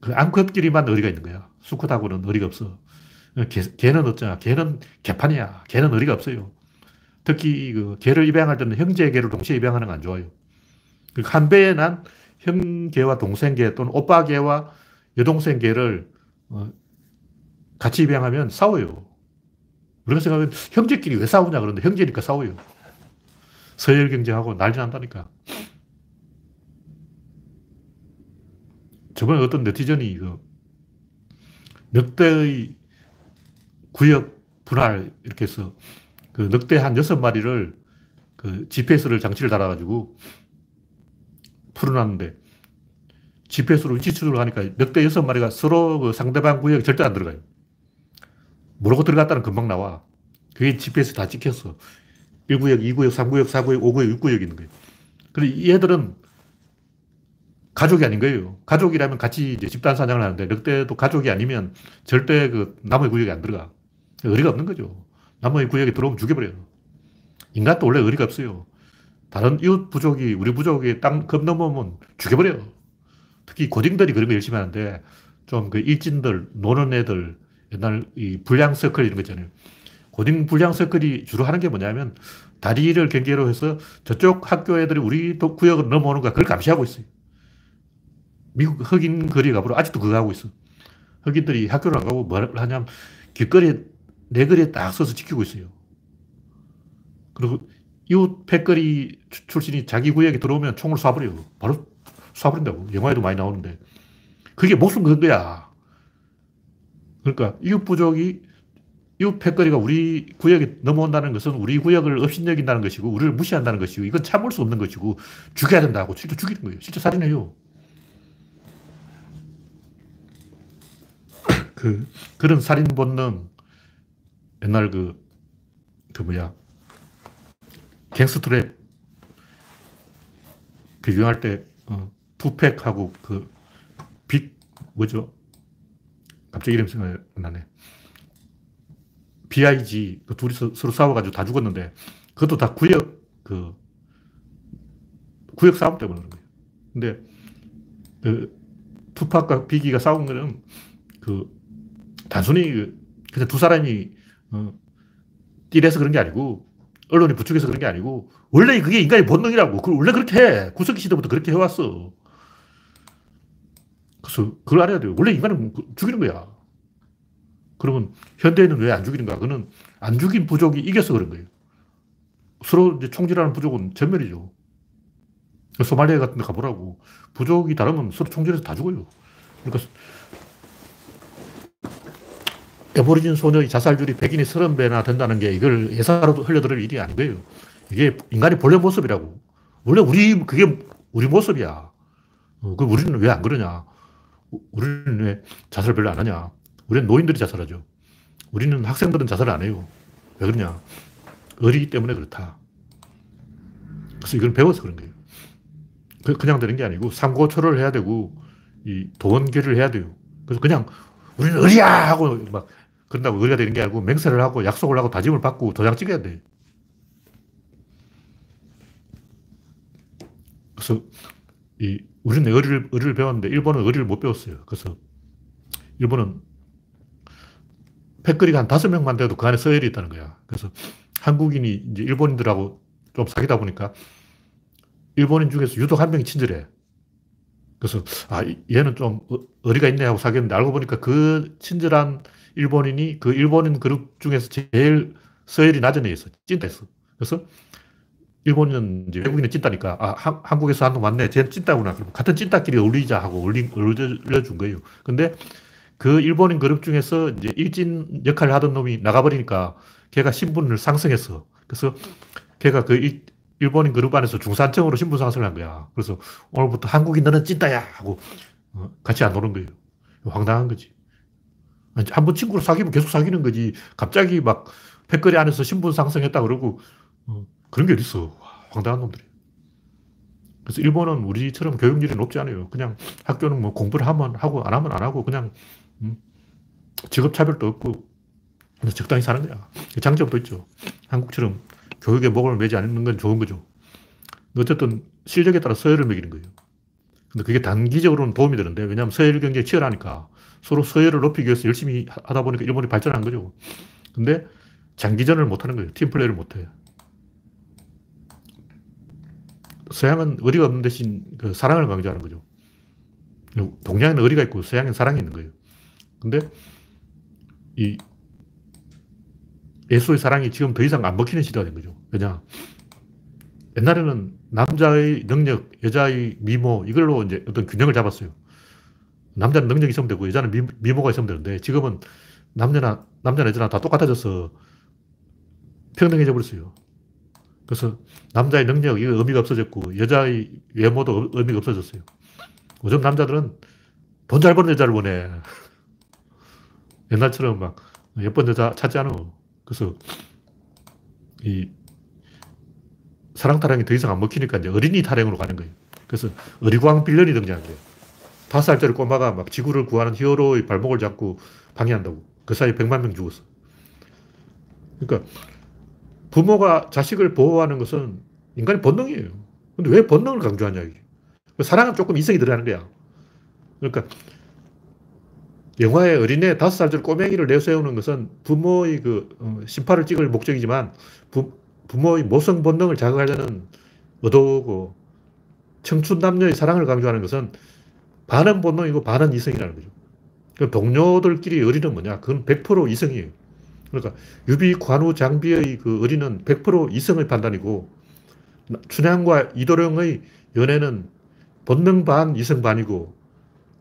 그 암컷끼리만 의리가 있는 거야. 수컷하고는 의리가 없어. 개, 개는 어쩌냐. 개는 개판이야. 개는 의리가 없어요. 특히 그 개를 입양할 때는 형제 개를 동시에 입양하는 건 안 좋아요. 한 배에 난 형계와 동생계 또는 오빠계와 여동생계를 어, 같이 입양하면 싸워요. 우리가 생각하면 형제끼리 왜 싸우냐 그런데 형제니까 싸워요. 서열 경쟁하고 난리 난다니까. 저번에 어떤 네티즌이 그 늑대의 구역 분할 이렇게 해서 그 늑대 한 여섯 마리를 그 GPS를 장치를 달아가지고 풀어놨는데 GPS로 위치 추적을 하니까 늑대 여섯 마리가 서로 그 상대방 구역에 절대 안 들어가요. 모르고 들어갔다는 금방 나와. 그게 GPS 다 찍혔어. 1구역, 2구역, 3구역, 4구역, 5구역, 6구역 있는 거예요. 그래, 이 애들은 가족이 아닌 거예요. 가족이라면 같이 이제 집단 사냥을 하는데 늑대도 가족이 아니면 절대 그 남의 구역에 안 들어가. 의리가 없는 거죠. 남의 구역에 들어오면 죽여버려요. 인간도 원래 의리가 없어요. 다른 이웃 부족이 우리 부족이 땅 겁 넘으면 죽여버려요. 특히 고딩들이 그런 거 열심히 하는데 좀 그 일진들, 노는 애들, 옛날 이 불량 서클 이런 거 있잖아요. 고딩 불량 서클이 주로 하는 게 뭐냐면 다리를 경계로 해서 저쪽 학교 애들이 우리 구역을 넘어오는 거 그걸 감시하고 있어요. 미국 흑인 거리 가보러 아직도 그거 하고 있어. 흑인들이 학교를 안 가고 뭘 하냐면 길거리에 내 거리에 딱 서서 지키고 있어요. 그리고 이웃 패거리 출신이 자기 구역에 들어오면 총을 쏴버려요. 바로 쏴버린다고. 영화에도 많이 나오는데. 그게 목숨 건 거야. 그러니까 이웃 부족이 이웃 패거리가 우리 구역에 넘어온다는 것은 우리 구역을 업신여긴다는 것이고 우리를 무시한다는 것이고 이건 참을 수 없는 것이고 죽여야 된다고 실제 죽이는 거예요. 실제 살인해요. 그, 그런 살인 본능 옛날 그, 그 뭐야 갱스트랩 그 유행할 때 어, 투팩하고 그 빅 뭐죠? 갑자기 이름 생각이 안 나네. BIG 그 둘이 서로 싸워가지고 다 죽었는데 그것도 다 구역 그 구역 싸움 때문에 그런 거예요. 근데 그 투팍과 비기가 싸운 거는 그 단순히 그 그냥 두 사람이 어, 띠래서 그런 게 아니고 언론이 부추겨서 그런 게 아니고 원래 그게 인간의 본능이라고. 그걸 원래 그렇게 해. 구석기 시대부터 그렇게 해왔어. 그래서 그걸 알아야 돼요. 원래 인간은 죽이는 거야. 그러면 현대인은 왜 안 죽이는가? 그는 안 죽인 부족이 이겨서 그런 거예요. 서로 이제 총질하는 부족은 전멸이죠. 소말리아 같은 데 가보라고. 부족이 다르면 서로 총질해서 다 죽어요. 그러니까 에버리진 소녀의 자살률이 백인이 30배나 된다는 게 이걸 예사로 흘려들을 일이 거예요. 이게 인간의 본래 모습이라고. 원래 우리, 그게 우리 모습이야. 어, 그 우리는 왜 안 그러냐? 우리는 왜 자살 별로 안 하냐? 우리는 노인들이 자살하죠. 우리는 학생들은 자살 안 해요. 왜 그러냐? 어리기 때문에 그렇다. 그래서 이건 배워서 그런 거예요. 그, 그냥 되는 게 아니고 삼고초를 해야 되고 이 도원계를 해야 돼요. 그래서 그냥 우리는 어리야! 하고 막 그런다고 의리가 되는 게 아니고 맹세를 하고 약속을 하고 다짐을 받고 도장 찍어야 돼. 그래서 이 우리는 의리를, 의리를 배웠는데 일본은 의리를 못 배웠어요. 그래서 일본은 패거리가 한 다섯 명만 돼도 그 안에 서열이 있다는 거야. 그래서 한국인이 이제 일본인들하고 좀 사귀다 보니까 일본인 중에서 유독 한 명이 친절해. 그래서 아 얘는 좀 의리가 있네 하고 사귀었는데 알고 보니까 그 친절한 일본인이 그 일본인 그룹 중에서 제일 서열이 낮은 애였어. 찐따였어. 그래서 일본인 이제 외국인은 찐따니까 아 한, 한국에서 한놈 왔네. 쟤는 찐따구나. 그럼 같은 찐따끼리 어울리자 하고 어울려준 거예요. 근데 그 일본인 그룹 중에서 이제 일진 역할을 하던 놈이 나가버리니까 걔가 신분을 상승했어. 그래서 걔가 그 일, 일본인 그룹 안에서 중산층으로 신분 상승을 한 거야. 그래서 오늘부터 한국인 너는 찐따야 하고 어, 같이 안 노는 거예요. 황당한 거지. 한번 친구를 사귀면 계속 사귀는 거지. 갑자기 막 패거리 안에서 신분 상승했다 그러고 어, 그런 게 어딨어. 황당한 놈들이. 그래서 일본은 우리처럼 교육률이 높지 않아요. 그냥 학교는 뭐 공부를 하면 하고 안 하면 안 하고 그냥 음, 직업 차별도 없고 적당히 사는 거야. 장점도 있죠. 한국처럼 교육에 목을 매지 않는 건 좋은 거죠. 어쨌든 실력에 따라 서열을 매기는 거예요. 근데 그게 단기적으로는 도움이 되는데 왜냐하면 서열 경쟁이 치열하니까 서로 서열을 높이기 위해서 열심히 하다 보니까 일본이 발전한 거죠. 근데 장기전을 못 하는 거예요. 팀 플레이를 못 해요. 서양은 의리가 없는 대신 그 사랑을 강조하는 거죠. 동양에는 의리가 있고 서양에는 사랑이 있는 거예요. 근데 이 예수의 사랑이 지금 더 이상 안 먹히는 시대가 된 거죠. 왜냐? 옛날에는 남자의 능력, 여자의 미모, 이걸로 이제 어떤 균형을 잡았어요. 남자는 능력이 있으면 되고, 여자는 미, 모가 있으면 되는데, 지금은 남녀나, 남자나 여자나 다 똑같아져서 평등해져 버렸어요. 그래서 남자의 능력, 이거 의미가 없어졌고, 여자의 외모도 의미가 없어졌어요. 요즘 남자들은 돈 잘 버는 여자를 원해. 옛날처럼 막 예쁜 여자 찾지 않아. 그래서 이 사랑 타령이 더 이상 안 먹히니까 이제 어린이 타령으로 가는 거예요. 그래서 어리광 빌런이 등장한 거예요. 다섯 살짜리 꼬마가 막 지구를 구하는 히어로의 발목을 잡고 방해한다고. 그 사이에 백만 명 죽었어. 그러니까 부모가 자식을 보호하는 것은 인간의 본능이에요. 근데 왜 본능을 강조하냐, 이게. 사랑은 조금 이성이 들어가는 거야. 그러니까 영화에 어린애 다섯 살짜리 꼬맹이를 내세우는 것은 부모의 그 어, 심파를 찍을 목적이지만 부, 부모의 모성 본능을 자극하려는 의도고 청춘 남녀의 사랑을 강조하는 것은 반은 본능이고 반은 이성이라는 거죠. 그 동료들끼리 어린은 뭐냐? 그건 100% 이성이에요. 그러니까 유비, 관우, 장비의 그 어린은 100% 이성의 판단이고 춘향과 이도령의 연애는 본능 반, 이성 반이고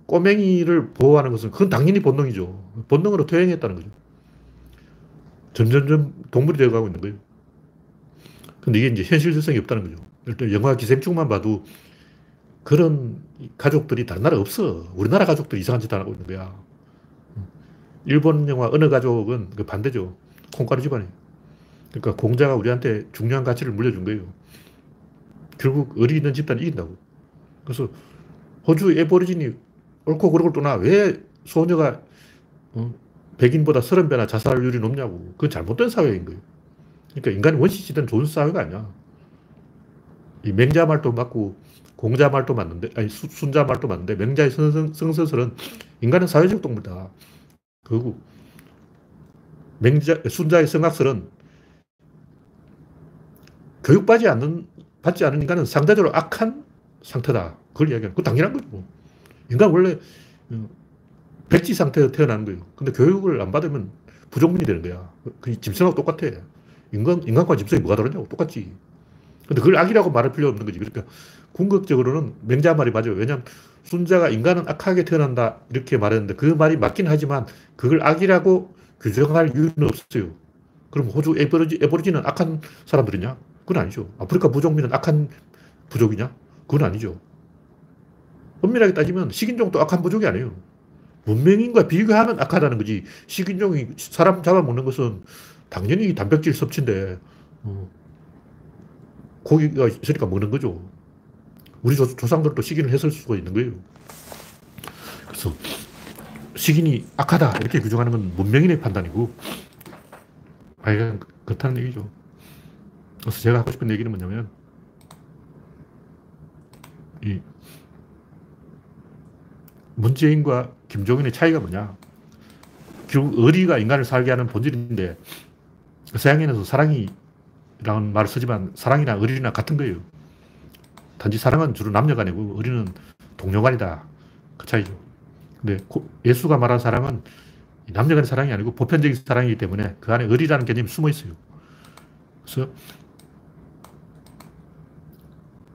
꼬맹이를 보호하는 것은 그건 당연히 본능이죠. 본능으로 퇴행했다는 거죠. 점점점 동물이 되어가고 있는 거예요. 근데 이게 이제 현실성이 없다는 거죠. 일단 영화 기생충만 봐도 그런 가족들이 다른 나라에 없어. 우리나라 가족들이 이상한 짓 하고 있는 거야. 일본 영화 어느 가족은 그 반대죠. 콩가루 집안이에요. 그러니까 공자가 우리한테 중요한 가치를 물려준 거예요. 결국 어리 있는 집단이 이긴다고. 그래서 호주 에버리진이 옳고 그르고 떠나 왜 소녀가 어, 백인보다 서른 배나 자살률이 높냐고. 그건 잘못된 사회인 거예요. 그러니까 인간이 원시시대는 좋은 사회가 아니야. 이 맹자 말도 맞고 공자 말도 맞는데, 아니 순자 말도 맞는데 맹자의 성, 성서설은 인간은 사회적 동물이다. 그리고 맹자, 순자의 성악설은 교육받지 않는, 받지 않은 인간은 상대적으로 악한 상태다. 그걸 이야기하는, 그 당연한 거죠. 뭐. 인간 원래 어, 백지 상태에서 태어나는 거예요. 근데 교육을 안 받으면 부족민이 되는 거야. 그 짐승하고 똑같아. 인간, 인간과 짐승이 뭐가 다르냐고. 똑같지. 근데 그걸 악이라고 말할 필요 없는 거지. 그러니까 궁극적으로는 맹자 말이 맞아요. 왜냐하면 순자가 인간은 악하게 태어난다 이렇게 말했는데 그 말이 맞긴 하지만 그걸 악이라고 규정할 이유는 없어요. 그럼 호주 에버리지, 에버리지는 악한 사람들이냐? 그건 아니죠. 아프리카 부족민은 악한 부족이냐? 그건 아니죠. 엄밀하게 따지면 식인종도 악한 부족이 아니에요. 문명인과 비교하면 악하다는 거지. 식인종이 사람 잡아먹는 것은 당연히 단백질 섭취인데, 어, 고기가 있으니까 먹는 거죠. 우리 조, 조상들도 식인을 했을 수가 있는 거예요. 그래서 식인이 악하다 이렇게 규정하는 건 문명인의 판단이고, 그렇다는 얘기죠. 그래서 제가 하고 싶은 얘기는 뭐냐면, 이 문재인과 김종인의 차이가 뭐냐? 결국 의리가 인간을 살게 하는 본질인데 서양인에서 사랑이 라는 말을 쓰지만 사랑이나 의리나 같은 거예요. 단지 사랑은 주로 남녀가 아니고 의리는 동료간이다. 그 차이죠. 근데 예수가 말한 사랑은 남녀 간의 사랑이 아니고 보편적인 사랑이기 때문에 그 안에 의리라는 개념이 숨어 있어요. 그래서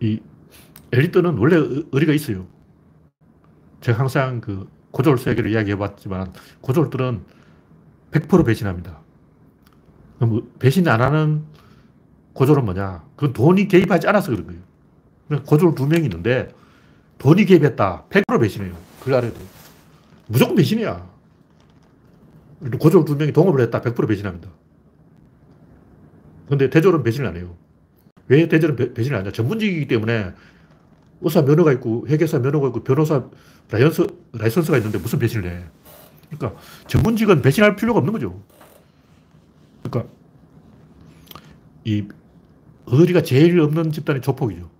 이 엘리트는 원래 의리가 있어요. 제가 항상 그 고졸 세계를 이야기해 봤지만 고졸들은 100% 배신합니다. 그럼 배신 안 하는 고졸은 뭐냐? 그건 돈이 개입하지 않아서 그런 거예요. 고졸 두 명이 있는데 돈이 개입했다. 100% 배신해요. 그걸 알아야 돼요. 무조건 배신이야. 고졸 두 명이 동업을 했다. 100% 배신합니다. 근데 대졸은 배신을 안 해요. 왜 대졸은 배 신을 안 하냐? 전문직이기 때문에 의사 면허가 있고 회계사 면허가 있고 변호사 라이선스, 라이선스가 있는데 무슨 배신을 해. 그러니까 전문직은 배신할 필요가 없는 거죠. 그러니까 이 의리가 제일 없는 집단이 조폭이죠.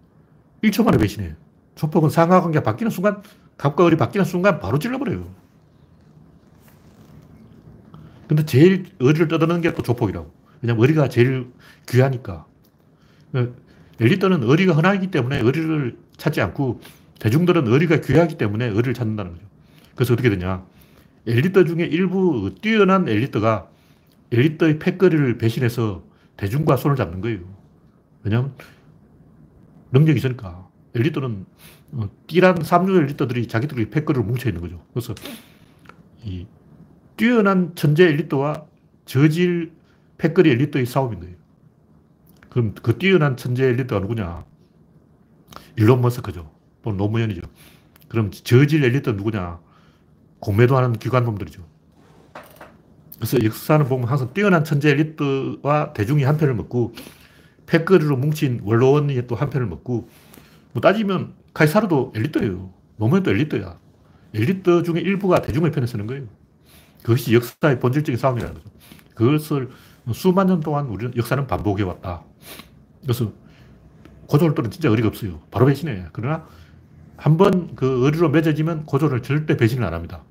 1초 만에 배신해 조폭은 상하관계 바뀌는 순간, 갑과 을이 바뀌는 순간 바로 찔러버려요. 근데 제일 의리를 떠드는 게 또 조폭이라고. 왜냐면 의리가 제일 귀하니까. 엘리트는 의리가 흔하기 때문에 의리를 찾지 않고 대중들은 의리가 귀하기 때문에 의리를 찾는다는 거죠. 그래서 어떻게 되냐. 엘리트 중에 일부 뛰어난 엘리트가 엘리트의 패거리를 배신해서 대중과 손을 잡는 거예요. 왜냐하면 능력이 있으니까. 엘리트는 어, 띠란 삼류 엘리트들이 자기들의 패거리를 뭉쳐 있는 거죠. 그래서 이 뛰어난 천재 엘리트와 저질 패거리 엘리트의 싸움인 거예요. 그럼 그 뛰어난 천재 엘리트가 누구냐? 일론 머스크죠. 또는 노무현이죠. 그럼 저질 엘리트 누구냐? 공매도 하는 기관놈들이죠. 그래서 역사는 보면 항상 뛰어난 천재 엘리트와 대중이 한 편을 먹고 패거리로 뭉친 원로원이 또 한 편을 먹고 뭐 따지면 카이사르도 엘리트예요. 노무현도 엘리트야. 엘리트 중에 일부가 대중의 편에 서는 거예요. 그것이 역사의 본질적인 싸움이라는 거죠. 그것을 수만 년 동안 우리 역사는 반복해 왔다. 그래서 고졸들은 진짜 의리가 없어요. 바로 배신해. 그러나 한 번그 의리로 맺어지면 고졸을 절대 배신을 안 합니다.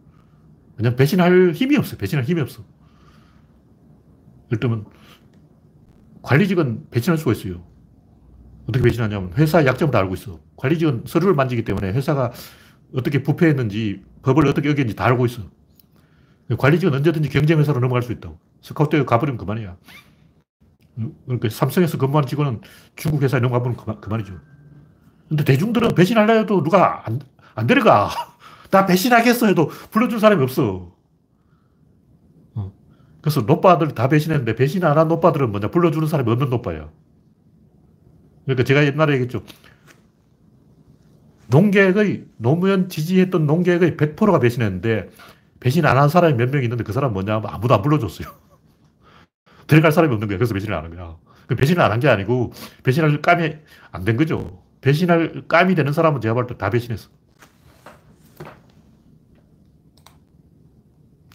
왜냐면 배신할 힘이 없어요. 배신할 힘이 없어. 예를 들면 관리직은 배신할 수가 있어요. 어떻게 배신하냐면 회사 약점을 다 알고 있어. 관리직은 서류를 만지기 때문에 회사가 어떻게 부패했는지 법을 어떻게 어겼는지 다 알고 있어. 관리직은 언제든지 경쟁회사로 넘어갈 수 있다고. 스카우트에 가버리면 그만이야. 그러니까 삼성에서 근무하는 직원은 중국 회사에 넘어가면 그만, 그만이죠. 근데 대중들은 배신하려 해도 누가 안, 안 데려가. 나 배신하겠어 해도 불러준 사람이 없어. 어. 그래서 노빠들 다 배신했는데 배신 안 한 노빠들은 뭐냐. 불러주는 사람이 없는 노빠야. 그러니까 제가 옛날에 얘기했죠. 농객의, 노무현 지지했던 농객의 100%가 배신했는데 배신 안 한 사람이 몇 명 있는데 그 사람 뭐냐? 아무도 안 불러줬어요. 데려갈 사람이 없는 거야. 그래서 배신을 안 한 거야. 그 배신을 안 한 게 아니고 배신할 감이 안 된 거죠. 배신할 감이 되는 사람은 제가 볼 때 다 배신했어.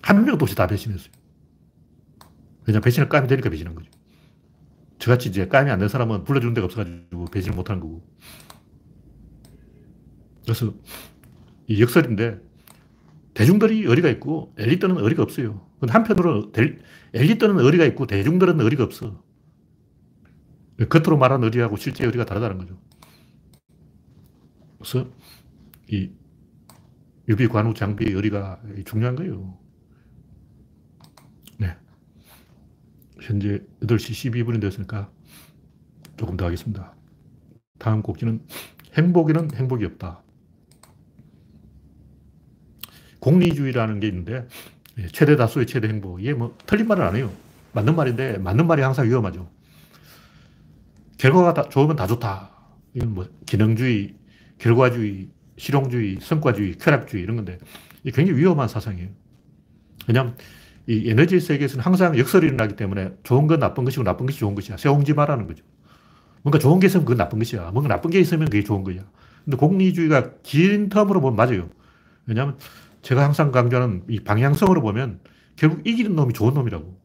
한 명도 없이 다 배신했어요. 그냥 배신할 감이 되니까 배신한 거죠. 저같이 이제 감이 안 된 사람은 불러주는 데가 없어가지고 배신을 못 하는 거고. 그래서 이 역설인데 대중들이 의리가 있고 엘리트는 의리가 없어요. 근데 한편으로 엘리트는 의리가 있고 대중들은 의리가 없어. 겉으로 말하는 의리하고 실제 의리가 다르다는 거죠. 그래서 이 유비, 관우, 장비 의리가 중요한 거예요. 현재 8시 12분이 되었으니까 조금 더 하겠습니다. 다음 곡지는 행복에는 행복이 없다. 공리주의라는 게 있는데 예, 최대 다수의 최대 행복. 이게 뭐 틀린 말은 아니에요. 맞는 말인데 맞는 말이 항상 위험하죠. 결과가 다 좋으면 다 좋다. 이건 뭐 기능주의, 결과주의, 실용주의, 성과주의, 쾌락주의 이런 건데 굉장히 위험한 사상이에요. 왜냐하면 이 에너지 세계에서는 항상 역설이 일어나기 때문에 좋은 건 나쁜 것이고 나쁜 것이 좋은 것이야. 세옹지 말하는 거죠. 뭔가 좋은 게 있으면 그건 나쁜 것이야. 뭔가 나쁜 게 있으면 그게 좋은 거야. 근데 공리주의가 긴 텀으로 보면 맞아요. 왜냐하면 제가 항상 강조하는 이 방향성으로 보면 결국 이기는 놈이 좋은 놈이라고.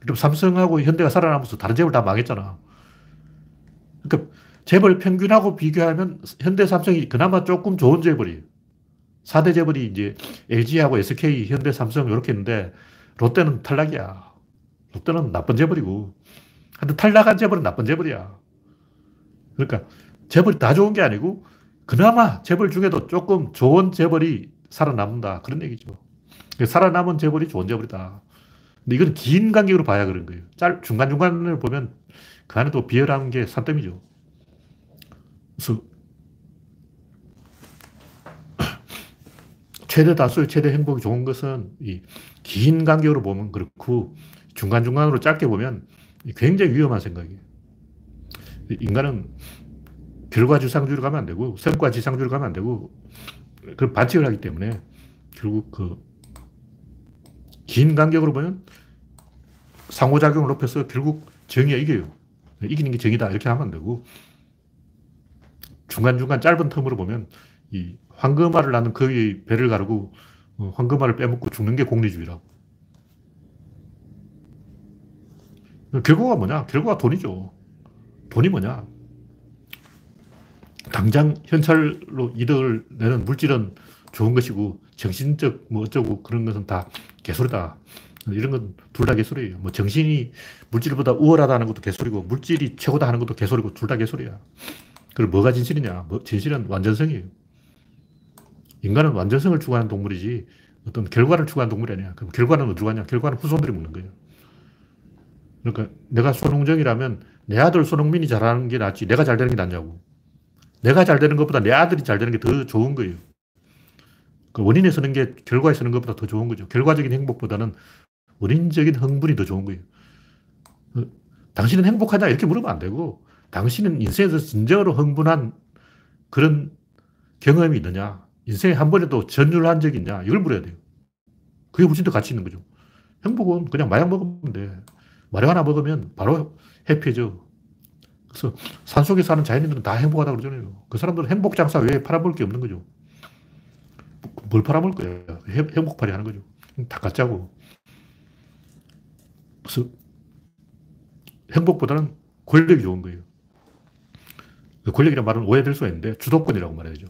그럼 삼성하고 현대가 살아남아서 다른 재벌 다 망했잖아. 그러니까 재벌 평균하고 비교하면 현대 삼성이 그나마 조금 좋은 재벌이에요. 4대 재벌이 이제 LG하고 SK, 현대, 삼성 이렇게 있는데 롯데는 탈락이야. 롯데는 나쁜 재벌이고. 근데 탈락한 재벌은 나쁜 재벌이야. 그러니까 재벌이 다 좋은 게 아니고 그나마 재벌 중에도 조금 좋은 재벌이 살아남는다. 그런 얘기죠. 살아남은 재벌이 좋은 재벌이다. 근데 이건 긴 간격으로 봐야 그런 거예요. 짤, 중간중간을 보면 그 안에 또 비열한 게 산더미죠. 그래서 최대 다수의 최대 행복이 좋은 것은 이 긴 간격으로 보면 그렇고 중간중간으로 짧게 보면 굉장히 위험한 생각이에요. 인간은 결과 지상주의로 가면 안 되고 성과 지상주의로 가면 안 되고 그 반칙을 하기 때문에 결국 그 긴 간격으로 보면 상호작용을 높여서 결국 정의가 이겨요. 이기는 게 정의다. 이렇게 하면 안 되고 중간중간 짧은 텀으로 보면 이 황금알을 낳는 거위의 배를 가르고 어, 황금알을 빼먹고 죽는 게 공리주의라고. 결과가 뭐냐? 결과가 돈이죠. 돈이 뭐냐? 당장 현찰로 이득을 내는 물질은 좋은 것이고 정신적 뭐 어쩌고 그런 것은 다 개소리다. 이런 건 둘 다 개소리예요. 뭐 정신이 물질보다 우월하다는 것도 개소리고 물질이 최고다 하는 것도 개소리고 둘 다 개소리야. 그럼 뭐가 진실이냐? 뭐 진실은 완전성이에요. 인간은 완전성을 추구하는 동물이지 어떤 결과를 추구하는 동물이 아니야. 그럼 결과는 어디로 가냐? 결과는 후손들이 먹는 거예요. 그러니까 내가 손흥정이라면 내 아들 손흥민이 잘하는 게 낫지 내가 잘 되는 게 낫냐고. 내가 잘 되는 것보다 내 아들이 잘 되는 게 더 좋은 거예요. 그 원인에 서는 게 결과에 서는 것보다 더 좋은 거죠. 결과적인 행복보다는 원인적인 흥분이 더 좋은 거예요. 어, 당신은 행복하냐? 이렇게 물으면 안 되고, 당신은 인생에서 진정으로 흥분한 그런 경험이 있느냐? 인생에 한 번에도 전율한 적이 있냐? 이걸 물어야 돼요. 그게 훨씬 더 가치 있는 거죠. 행복은 그냥 마약 먹으면 돼. 마약 하나 먹으면 바로 해피해져. 그래서 산속에 사는 자연인들은 다 행복하다고 그러잖아요. 그 사람들은 행복 장사 외에 팔아볼 게 없는 거죠. 뭘 팔아볼 거예요? 행복팔이 하는 거죠. 다 가짜고. 그래서 행복보다는 권력이 좋은 거예요. 그 권력이란 말은 오해될 수가 있는데 주도권이라고 말해야죠.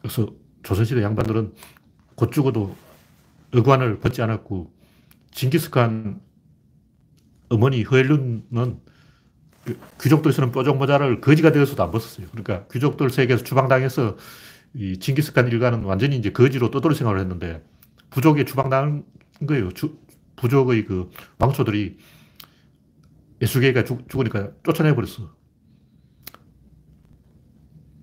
그래서 조선시대 양반들은 곧 죽어도 의관을 벗지 않았고 징기스칸 어머니 허엘룬은 그 귀족들 쓰는 뾰족 모자를 거지가 되어서도 안 벗었어요. 그러니까 귀족들 세계에서 추방당해서 이 징기스칸 일가는 완전히 이제 거지로 떠돌이 생활을 했는데 부족에 추방당한 거예요. 주, 부족의 그 왕초들이 예수계가 죽 으니까 쫓아내버렸어.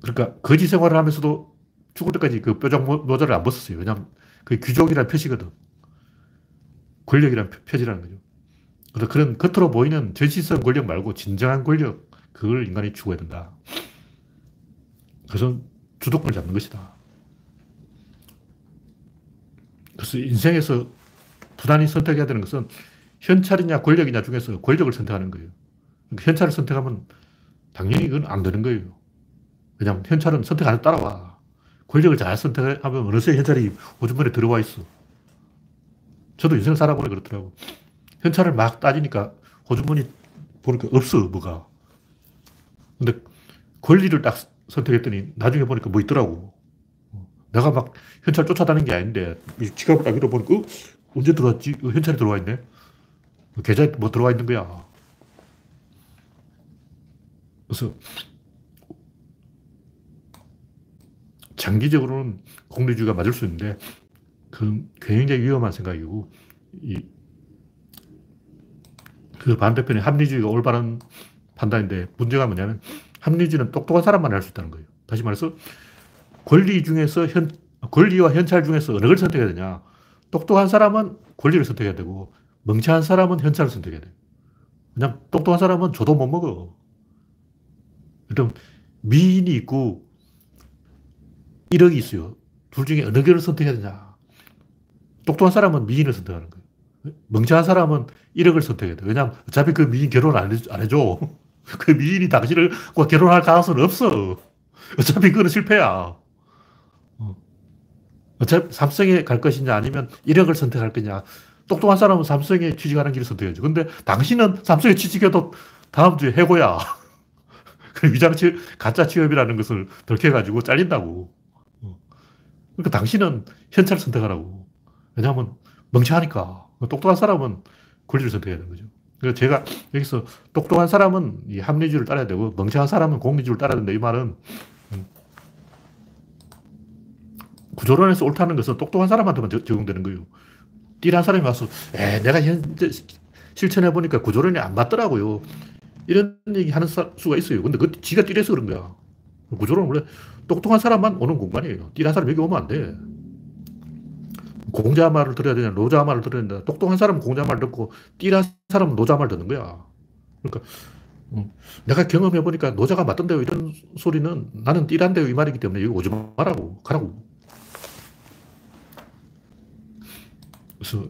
그러니까 거지 생활을 하면서도 죽을 때까지 그 뾰족 모자를 안 벗었어요. 왜냐하면 그 귀족이라는 표시거든. 권력이라는 표지라는 거죠. 그래서 그런 겉으로 보이는 전시성 권력 말고 진정한 권력, 그걸 인간이 추구해야 된다. 그것은 주도권을 잡는 것이다. 그래서 인생에서 부단히 선택해야 되는 것은 현찰이냐 권력이냐 중에서 권력을 선택하는 거예요. 그러니까 현찰을 선택하면 당연히 그건 안 되는 거예요. 왜냐하면 현찰은 선택 안 따라와. 권력을 잘 선택하면 어느새 현찰이 오줌번에 들어와 있어. 저도 인생을 살아보니 그렇더라고. 현찰을 막 따지니까 호주머니 보니까 없어, 뭐가. 근데 권리를 딱 선택했더니 나중에 보니까 뭐 있더라고. 내가 막 현찰 쫓아다니는 게 아닌데, 지갑을 딱 잃어보니까, 어? 언제 들어왔지? 어, 현찰이 들어와 있네? 계좌에 뭐 들어와 있는 거야. 그래서 장기적으로는 공리주의가 맞을 수 있는데, 그 굉장히 위험한 생각이고, 이, 그 반대편에 합리주의가 올바른 판단인데, 문제가 뭐냐면, 합리주의는 똑똑한 사람만 할 수 있다는 거예요. 다시 말해서, 권리 중에서 현, 권리와 현찰 중에서 어느 걸 선택해야 되냐. 똑똑한 사람은 권리를 선택해야 되고, 멍청한 사람은 현찰을 선택해야 돼요. 그냥 똑똑한 사람은 줘도 못 먹어. 그럼 미인이 있고 1억이 있어요. 둘 중에 어느 개를 선택해야 되냐. 똑똑한 사람은 미인을 선택하는 거예요. 멍청한 사람은 1억을 선택해야 돼. 왜냐하면 어차피 그 미인 결혼 안, 해줘. 그 미인이 당신을 결혼할 가능성은 없어. 어차피 그거는 실패야. 어. 어차피 삼성에 갈 것이냐 아니면 1억을 선택할 거냐. 똑똑한 사람은 삼성에 취직하는 길을 선택해야죠. 근데 당신은 삼성에 취직해도 다음 주에 해고야. 그 위장 취업, 가짜 취업이라는 것을 덜켜가지고 잘린다고. 어. 그러니까 당신은 현찰 선택하라고. 왜냐하면 멍청하니까. 똑똑한 사람은 권리를 선택해야 되는 거죠. 그래서 제가 여기서 똑똑한 사람은 이 합리주의를 따라야 되고 멍청한 사람은 공리주의를 따라야 된다. 이 말은 음, 구조론에서 옳다는 것은 똑똑한 사람한테만 적용되는 거예요. 띠란 사람이 와서 에, 내가 현재 실천해 보니까 구조론이 안 맞더라고요. 이런 얘기 하는 수가 있어요. 근데 그 지가 띠래서 그런 거야. 구조론은 원래 똑똑한 사람만 오는 공간이에요. 띠란 사람 여기 오면 안 돼. 공자 말을 들어야 되냐, 노자 말을 들어야 된다. 똑똑한 사람은 공자 말 듣고, 띠란 사람은 노자 말 듣는 거야. 그러니까, 음, 내가 경험해 보니까 노자가 맞던데요. 이런 소리는 나는 띠란데요. 이 말이기 때문에 여기 오지 말라고. 가라고. 그래서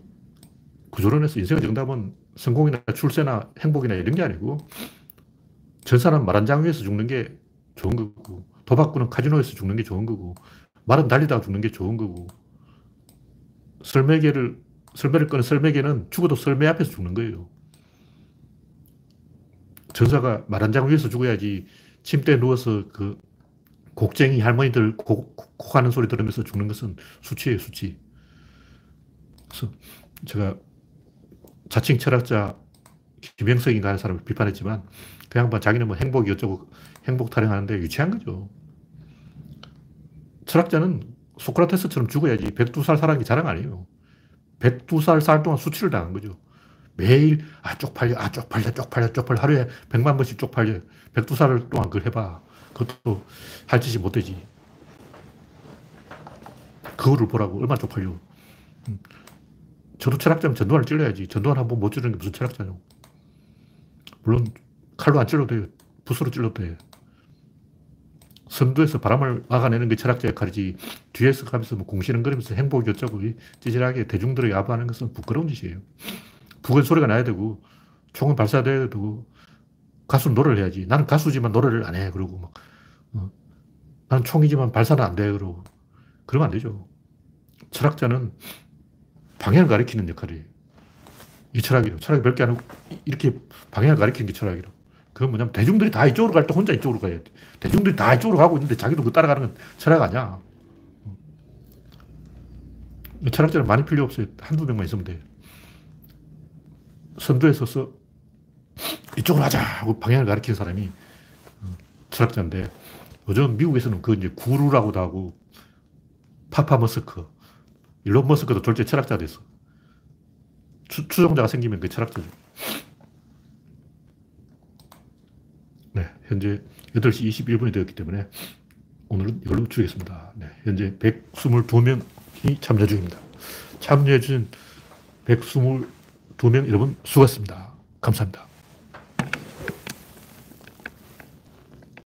구조론에서 인생의 정답은 성공이나 출세나 행복이나 이런 게 아니고, 전사는 말한 장 위에서 죽는 게 좋은 거고, 도박꾼은 카지노에서 죽는 게 좋은 거고, 말은 달리다가 죽는 게 좋은 거고, 설매개를, 설매를 끄는 설매개는 죽어도 설매 앞에서 죽는 거예요. 전사가 말 한 장 위에서 죽어야지 침대에 누워서 그 곡쟁이 할머니들 곡, 곡 하는 소리 들으면서 죽는 것은 수치예요, 수치. 그래서 제가 자칭 철학자 김영석인가 하는 사람을 비판했지만 그 양반 자기는 뭐 행복이 어쩌고 행복 타령하는데 유치한 거죠. 철학자는 소크라테스처럼 죽어야지 102살 살아는 게 자랑 아니에요. 102살 살 동안 수치를 당한 거죠. 매일, 아, 쪽팔려, 아, 쪽팔려, 쪽팔려, 쪽팔려. 하루에 100만 번씩 쪽팔려. 102살 동안 그걸 해봐. 그것도 할 짓이 못 되지. 그거를 보라고. 얼마나 쪽팔려. 음. 저도 철학자면 전두환을 찔러야지. 전두환 한 번 못 찌르는 게 무슨 철학자냐고. 물론 칼로 안 찔러도 돼요. 붓으로 찔러도 돼요. 선두에서 바람을 막아내는 게 철학자 역할이지 뒤에서 가면서 뭐 공시는거리면서 행복이 어쩌고 찌질하게 대중들을 야부하는 것은 부끄러운 짓이에요. 북은 소리가 나야 되고 총은 발사돼야 되고 가수는 노래를 해야지. 나는 가수지만 노래를 안 해. 그러고 막 어. 나는 총이지만 발사는 안 돼. 그러고 그러면 안 되죠. 철학자는 방향을 가리키는 역할이에요. 이 철학이요. 철학이 별게 아니고 이렇게 방향을 가리키는 게 철학이로. 그건 뭐냐면 대중들이 다 이쪽으로 갈 때 혼자 이쪽으로 가야 돼. 대중들이 다 이쪽으로 가고 있는데 자기도 그 따라가는 건 철학 아니야. 철학자는 많이 필요 없어요. 한두 명만 있으면 돼요. 선두에 서서 이쪽으로 하자 하고 방향을 가리키는 사람이 어, 철학자인데 요즘 미국에서는 그 이제 구루라고도 하고 파파 머스크, 일론 머스크도 졸제 철학자 됐어. 추, 추종자가 생기면 그 철학자죠. 네, 현재 8시 21분이 되었기 때문에 오늘은 이걸로 줄이겠습니다. 네, 현재 122명이 참여 중입니다. 참여해주신 122명 여러분 수고하셨습니다. 감사합니다.